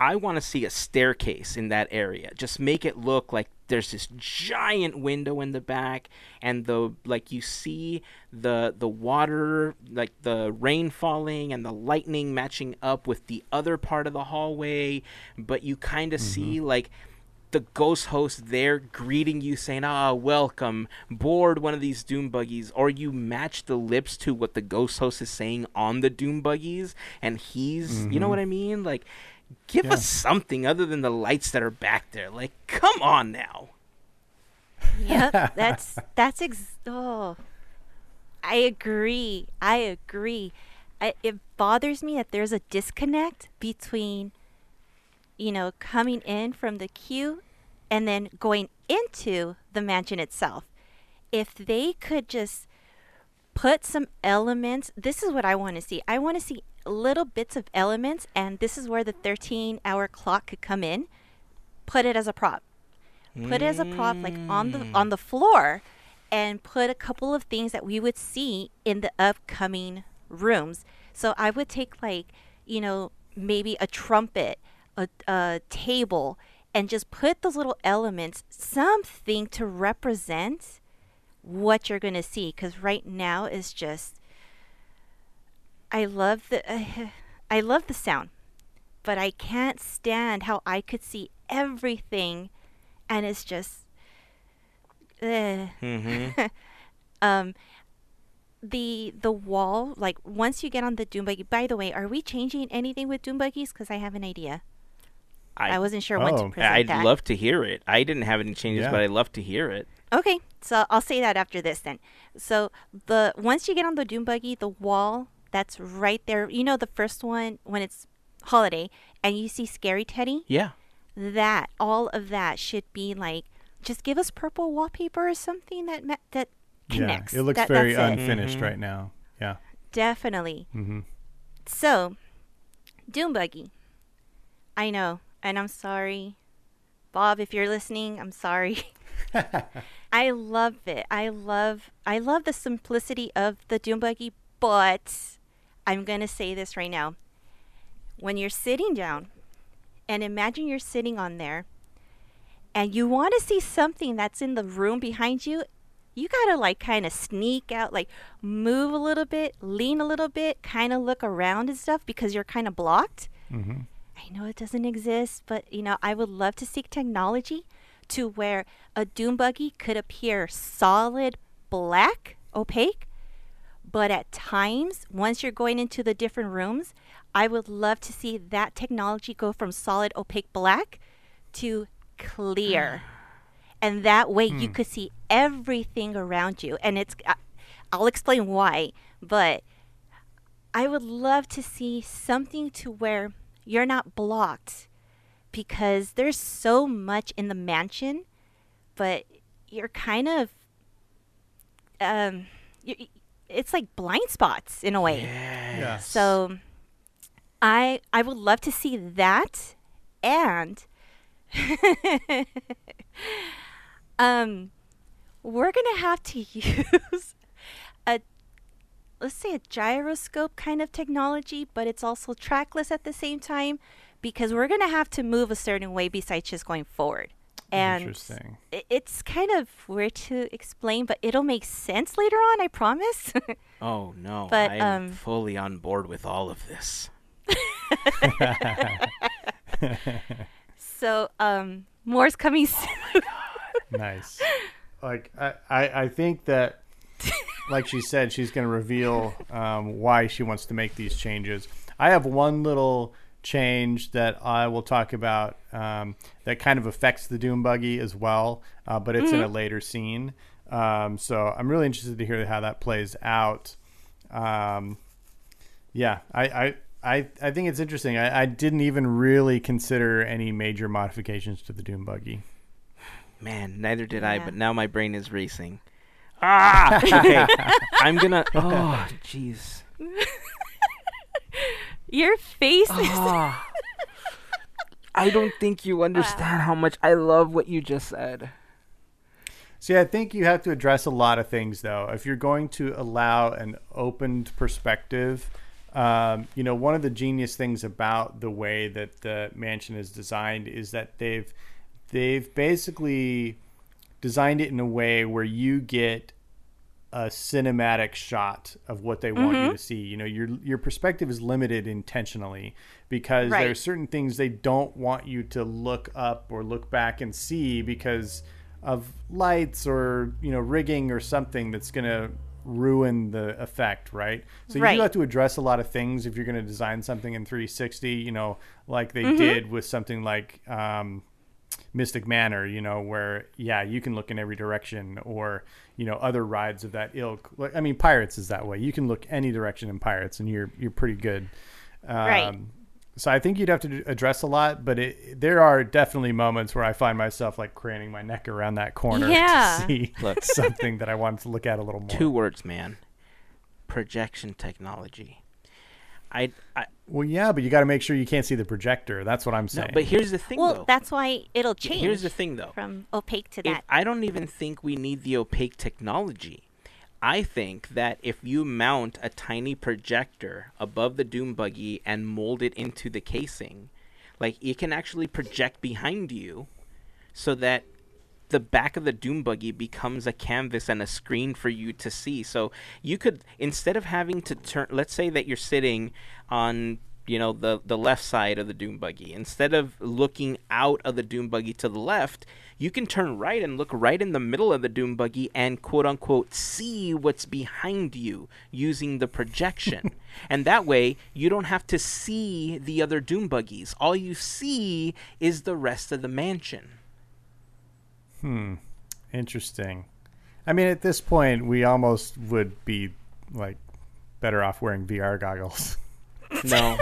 I want to see a staircase in that area. Just make it look like there's this giant window in the back, and the like you see the the water, like the rain falling, and the lightning matching up with the other part of the hallway. But you kind of see like the ghost host there greeting you, saying, "Ah, welcome board one of these doom buggies," or you match the lips to what the ghost host is saying on the doom buggies, and he's, you know what I mean, like. Give Yeah. us something other than the lights that are back there. Like, come on now. Yep, that's that's ex- oh. I agree. I agree. I, it bothers me that there's a disconnect between, you know, coming in from the queue and then going into the mansion itself. If they could just put some elements, this is what I want to see. I want to see little bits of elements, and this is where the 13 hour clock could come in. Put it as a prop put it as a prop like on the on the floor and put a couple of things that we would see in the upcoming rooms so i would take like you know maybe a trumpet a, a table and just put those little elements something to represent what you're going to see because right now is just i love the i love the sound but i can't stand how i could see everything and it's just eh. Mm-hmm. um the the wall like once you get on the doom buggy by the way are we changing anything with doom buggies because i have an idea i, wasn't sure when to Oh. present I'd that love to hear it. I didn't have any changes, Yeah. but I'd love to hear it. okay so i'll say that after this then so the once you get on the doom buggy the wall that's right there you know the first one when it's holiday and you see scary teddy Yeah. that all of that should be like just give us purple wallpaper or something that ma- that connects Yeah. It looks That- very that's it. unfinished Mhm. right now. Yeah. definitely Mm-hmm. So, Doom Buggy. I know, and I'm sorry. Bob, if you're listening, I'm sorry. I love it. I love I love the simplicity of the Doom Buggy, but I'm going to say this right now. When you're sitting down and imagine you're sitting on there and you want to see something that's in the room behind you, you got to like kind of sneak out, like move a little bit, lean a little bit, kind of look around and stuff because you're kind of blocked. Mm-hmm. I know it doesn't exist, but you know, I would love to seek technology to where a doom buggy could appear solid black, opaque, but at times, once you're going into the different rooms, I would love to see that technology go from solid opaque black to clear. Ah. And that way you hmm. could see everything around you. And it's uh, I'll explain why, but I would love to see something to where you're not blocked because there's so much in the mansion, but you're kind of, um, you, it's like blind spots in a way. Yeah. So I I would love to see that and um we're going to have to use a let's say a gyroscope kind of technology, but it's also trackless at the same time because we're going to have to move a certain way besides just going forward. And Interesting. it's kind of weird to explain, but it'll make sense later on, I promise. Oh no, But, I'm um, fully on board with all of this. so, um more's coming soon. nice. Like I, I, I think that, like she said, she's going to reveal um, why she wants to make these changes. I have one little change that I will talk about um, that kind of affects the Doom buggy as well, uh, but it's in a later scene. Um, so I'm really interested to hear how that plays out. Um, yeah, I, I, I, I think it's interesting. I, I didn't even really consider any major modifications to the Doom buggy. Man, neither did I, but now my brain is racing. Ah, okay. I'm gonna. Oh, jeez. Your face is Ah. I don't think you understand how much I love what you just said. See, I think you have to address a lot of things, though. If you're going to allow an opened perspective, um, you know, one of the genius things about the way that the mansion is designed is that they've they've basically designed it in a way where you get a cinematic shot of what they want you to see. You know, your your perspective is limited intentionally because there are certain things they don't want you to look up or look back and see because of lights or you know rigging or something that's going to ruin the effect, right? So you do have to address a lot of things if you're going to design something in 360. You know, like Mm-hmm. they did with something like. Um, Mystic Manor, you know, where yeah, you can look in every direction, or you know, other rides of that ilk. Like, I mean, Pirates is that way. You can look any direction in Pirates, and you're you're pretty good. Um, Right. So I think you'd have to address a lot, but it, there are definitely moments where I find myself like craning my neck around that corner Yeah. to see Look. something that I wanted to look at a little more. Two words, man. Projection technology. I, I Well, yeah, but you got to make sure you can't see the projector. That's what I'm no, saying. but here's the thing, well, though. that's why it'll change. Here's the thing, though. from opaque to If- that. I don't even think we need the opaque technology. I think that if you mount a tiny projector above the Doom buggy and mold it into the casing, like it can actually project behind you so that the back of the Doom buggy becomes a canvas and a screen for you to see. So you could instead of having to turn let's say that you're sitting on you know the the left side of the Doom buggy. Instead of looking out of the Doom buggy to the left, you can turn right and look right in the middle of the Doom buggy and quote unquote see what's behind you using the projection. and that way you don't have to see the other Doom buggies. All you see is the rest of the mansion. Hmm. Interesting. I mean, at this point, we almost would be like better off wearing VR goggles. No.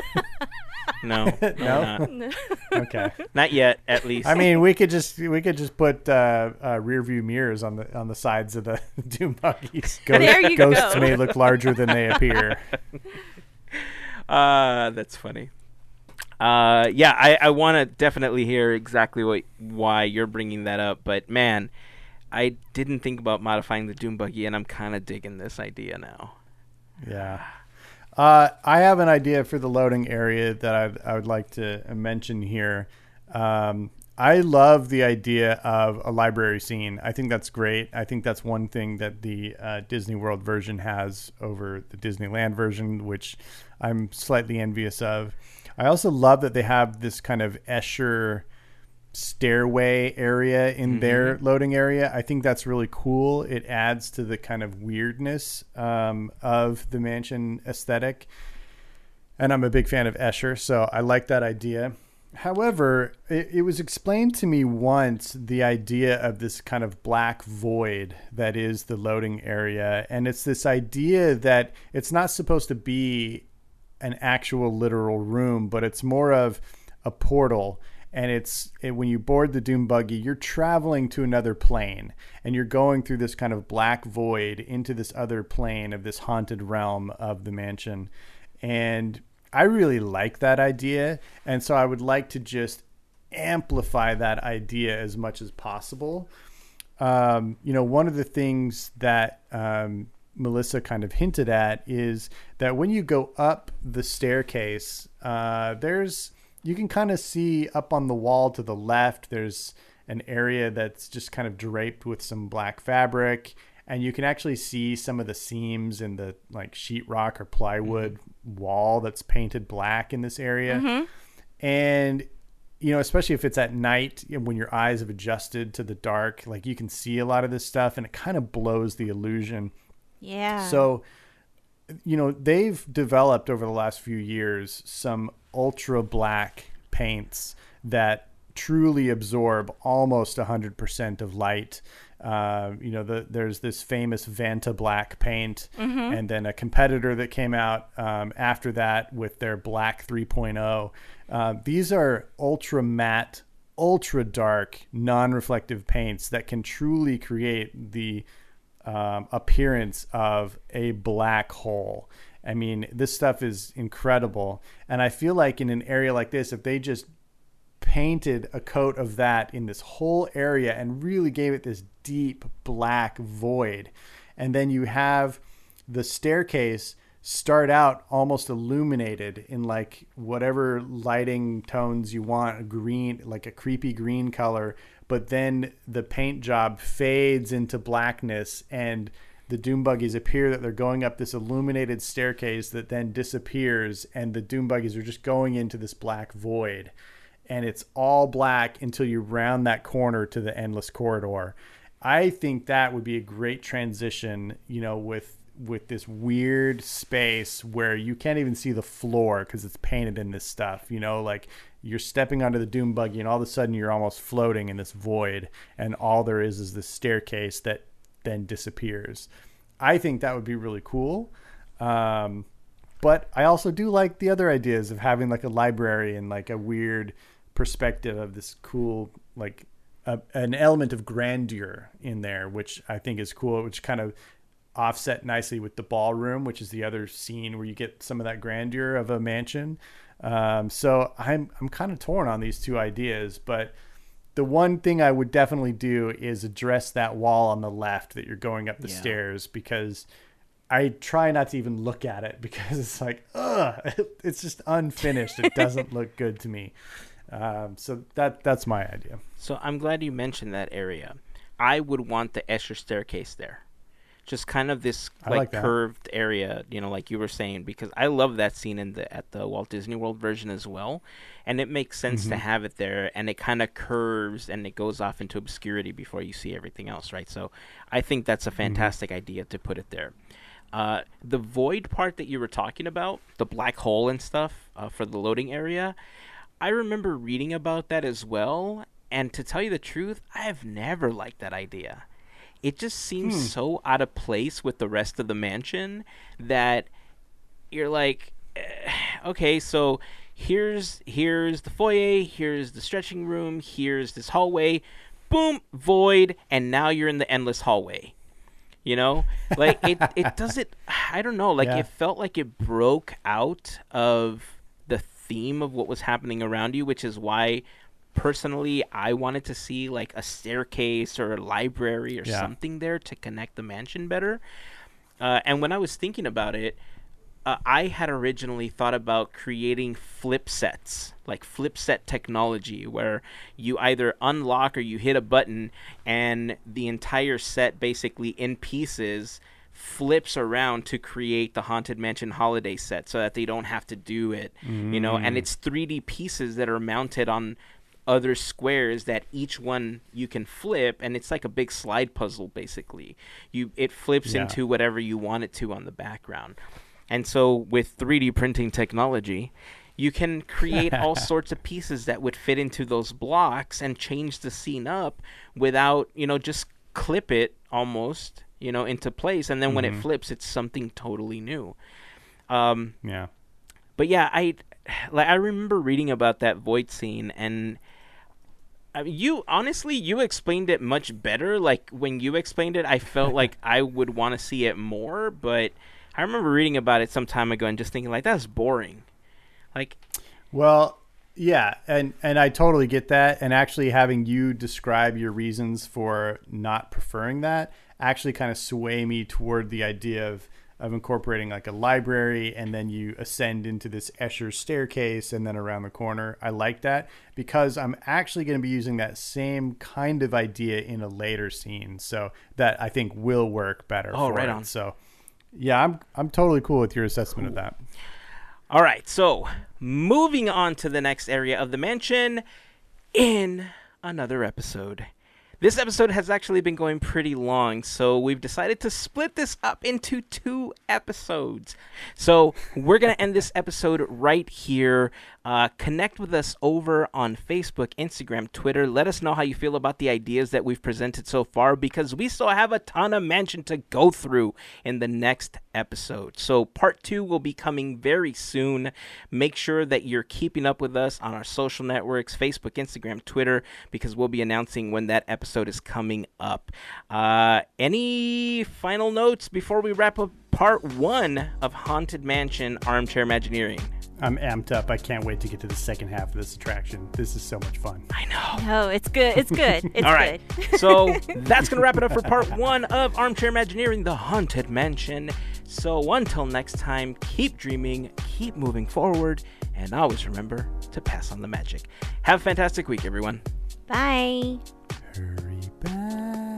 no. No. No? Okay. Not yet, at least. I mean, we could just we could just put uh, uh, rear view mirrors on the on the sides of the Doom buggies. Ghost, There you ghosts go. may look larger than they appear. uh, that's funny. Uh, yeah, I, I want to definitely hear exactly what why you're bringing that up, but man, I didn't think about modifying the Doom buggy, and I'm kind of digging this idea now. Yeah. Uh, I have an idea for the loading area that I'd, I would like to mention here. Um, I love the idea of a library scene. I think that's great. I think that's one thing that the uh, Disney World version has over the Disneyland version, which I'm slightly envious of. I also love that they have this kind of Escher stairway area in their loading area. I think that's really cool. It adds to the kind of weirdness um, of the mansion aesthetic. And I'm a big fan of Escher, so I like that idea. However, it, it, was explained to me once the idea of this kind of black void that is the loading area. And it's this idea that it's not supposed to be an actual literal room, but it's more of a portal. And it's it, when you board the Doom buggy, you're traveling to another plane and you're going through this kind of black void into this other plane of this haunted realm of the mansion. And I really like that idea, and so I would like to just amplify that idea as much as possible. Um, you know, one of the things that um, Melissa kind of hinted at is that when you go up the staircase, uh, there's you can kind of see up on the wall to the left. There's an area that's just kind of draped with some black fabric, and you can actually see some of the seams in the like sheetrock or plywood mm-hmm. wall that's painted black in this area. Mm-hmm. And you know, especially if it's at night when your eyes have adjusted to the dark, like you can see a lot of this stuff and it kind of blows the illusion. Yeah. So, you know, they've developed over the last few years some ultra black paints that truly absorb almost 100% of light uh, you know, the, there's this famous Vantablack paint, mm-hmm. and then a competitor that came out um, after that with their Black 3.0. Uh, these are ultra matte, ultra dark, non reflective paints that can truly create the um, appearance of a black hole. I mean, this stuff is incredible. And I feel like in an area like this, if they just painted a coat of that in this whole area and really gave it this deep black void. And then you have the staircase start out almost illuminated in like whatever lighting tones you want, green, like a creepy green color, but then the paint job fades into blackness and the doom buggies appear that they're going up this illuminated staircase that then disappears and the doom buggies are just going into this black void and it's all black until you round that corner to the endless corridor. I think that would be a great transition, you know, with with this weird space where you can't even see the floor because it's painted in this stuff, you know, like you're stepping onto the doom buggy and all of a sudden you're almost floating in this void and all there is is this staircase that then disappears. I think that would be really cool. Um, but I also do like the other ideas of having like a library and like a weird perspective of this cool like a, an element of grandeur in there, which I think is cool, which kind of offset nicely with the ballroom, which is the other scene where you get some of that grandeur of a mansion. Um, so I'm I'm kind of torn on these two ideas, but the one thing I would definitely do is address that wall on the left that you're going up the yeah. stairs because I try not to even look at it because it's like, ugh, it's just unfinished. It doesn't look good to me. Um, so that that's my idea. So I'm glad you mentioned that area. I would want the Escher staircase there. Just kind of this like, like curved area, you know, like you were saying, because I love that scene in the at the Walt Disney World version as well, and it makes sense mm-hmm. to have it there, and it kind of curves and it goes off into obscurity before you see everything else, right? So, I think that's a mm-hmm. fantastic mm-hmm. idea to put it there. Uh, the void part that you were talking about, the black hole and stuff uh, for the loading area, I remember reading about that as well, and to tell you the truth, I have never liked that idea. It just seems hmm. so out of place with the rest of the mansion that you're like, eh, okay, so here's here's the foyer, here's the stretching room, here's this hallway, boom, void, and now you're in the endless hallway. You know, like it it doesn't I don't know. Like yeah. it felt like it broke out of the theme of what was happening around you, which is why personally I wanted to see like a staircase or a library or yeah. something there to connect the mansion better. Uh, and when I was thinking about it, uh, I had originally thought about creating flip sets, like flip set technology, where you either unlock or you hit a button and the entire set basically in pieces flips around to create the haunted mansion holiday set so that they don't have to do it mm. you know and mm. it's 3d pieces that are mounted on other squares that each one you can flip and it's like a big slide puzzle basically you it flips yeah. into whatever you want it to on the background and so with 3d printing technology you can create all sorts of pieces that would fit into those blocks and change the scene up without, you know, just clip it almost, you know, into place. And then when it Mm-hmm. flips, it's something totally new. Um, Yeah. but yeah, I like I remember reading about that void scene and I mean, you honestly you explained it much better. Like when you explained it, I felt like I would want to see it more, but I remember reading about it some time ago and just thinking like that's boring. Like Well, yeah, and and I totally get that. And actually, having you describe your reasons for not preferring that actually kind of sway me toward the idea of of incorporating like a library, and then you ascend into this Escher staircase, and then around the corner. I like that because I'm actually going to be using that same kind of idea in a later scene, so that I think will work better. Oh, for right it. on. So, yeah, I'm I'm totally cool with your assessment of that. All right, so moving on to the next area of the mansion in another episode. This episode has actually been going pretty long, so we've decided to split this up into two episodes. So we're going to end this episode right here. Uh, connect with us over on Facebook, Instagram, Twitter. Let us know how you feel about the ideas that we've presented so far because we still have a ton of mansion to go through in the next episode. So part two will be coming very soon. Make sure that you're keeping up with us on our social networks Facebook, Instagram, Twitter, because we'll be announcing when that episode is coming up. Uh, any final notes before we wrap up part one of Haunted Mansion Armchair Imagineering? I'm amped up. I can't wait to get to the second half of this attraction. This is so much fun. I know. No, it's good. It's good. It's All right. good. so that's going to wrap it up for part one of Armchair Imagineering, the Haunted Mansion. So until next time, keep dreaming, keep moving forward, and always remember to pass on the magic. Have a fantastic week, everyone. Bye. Hurry.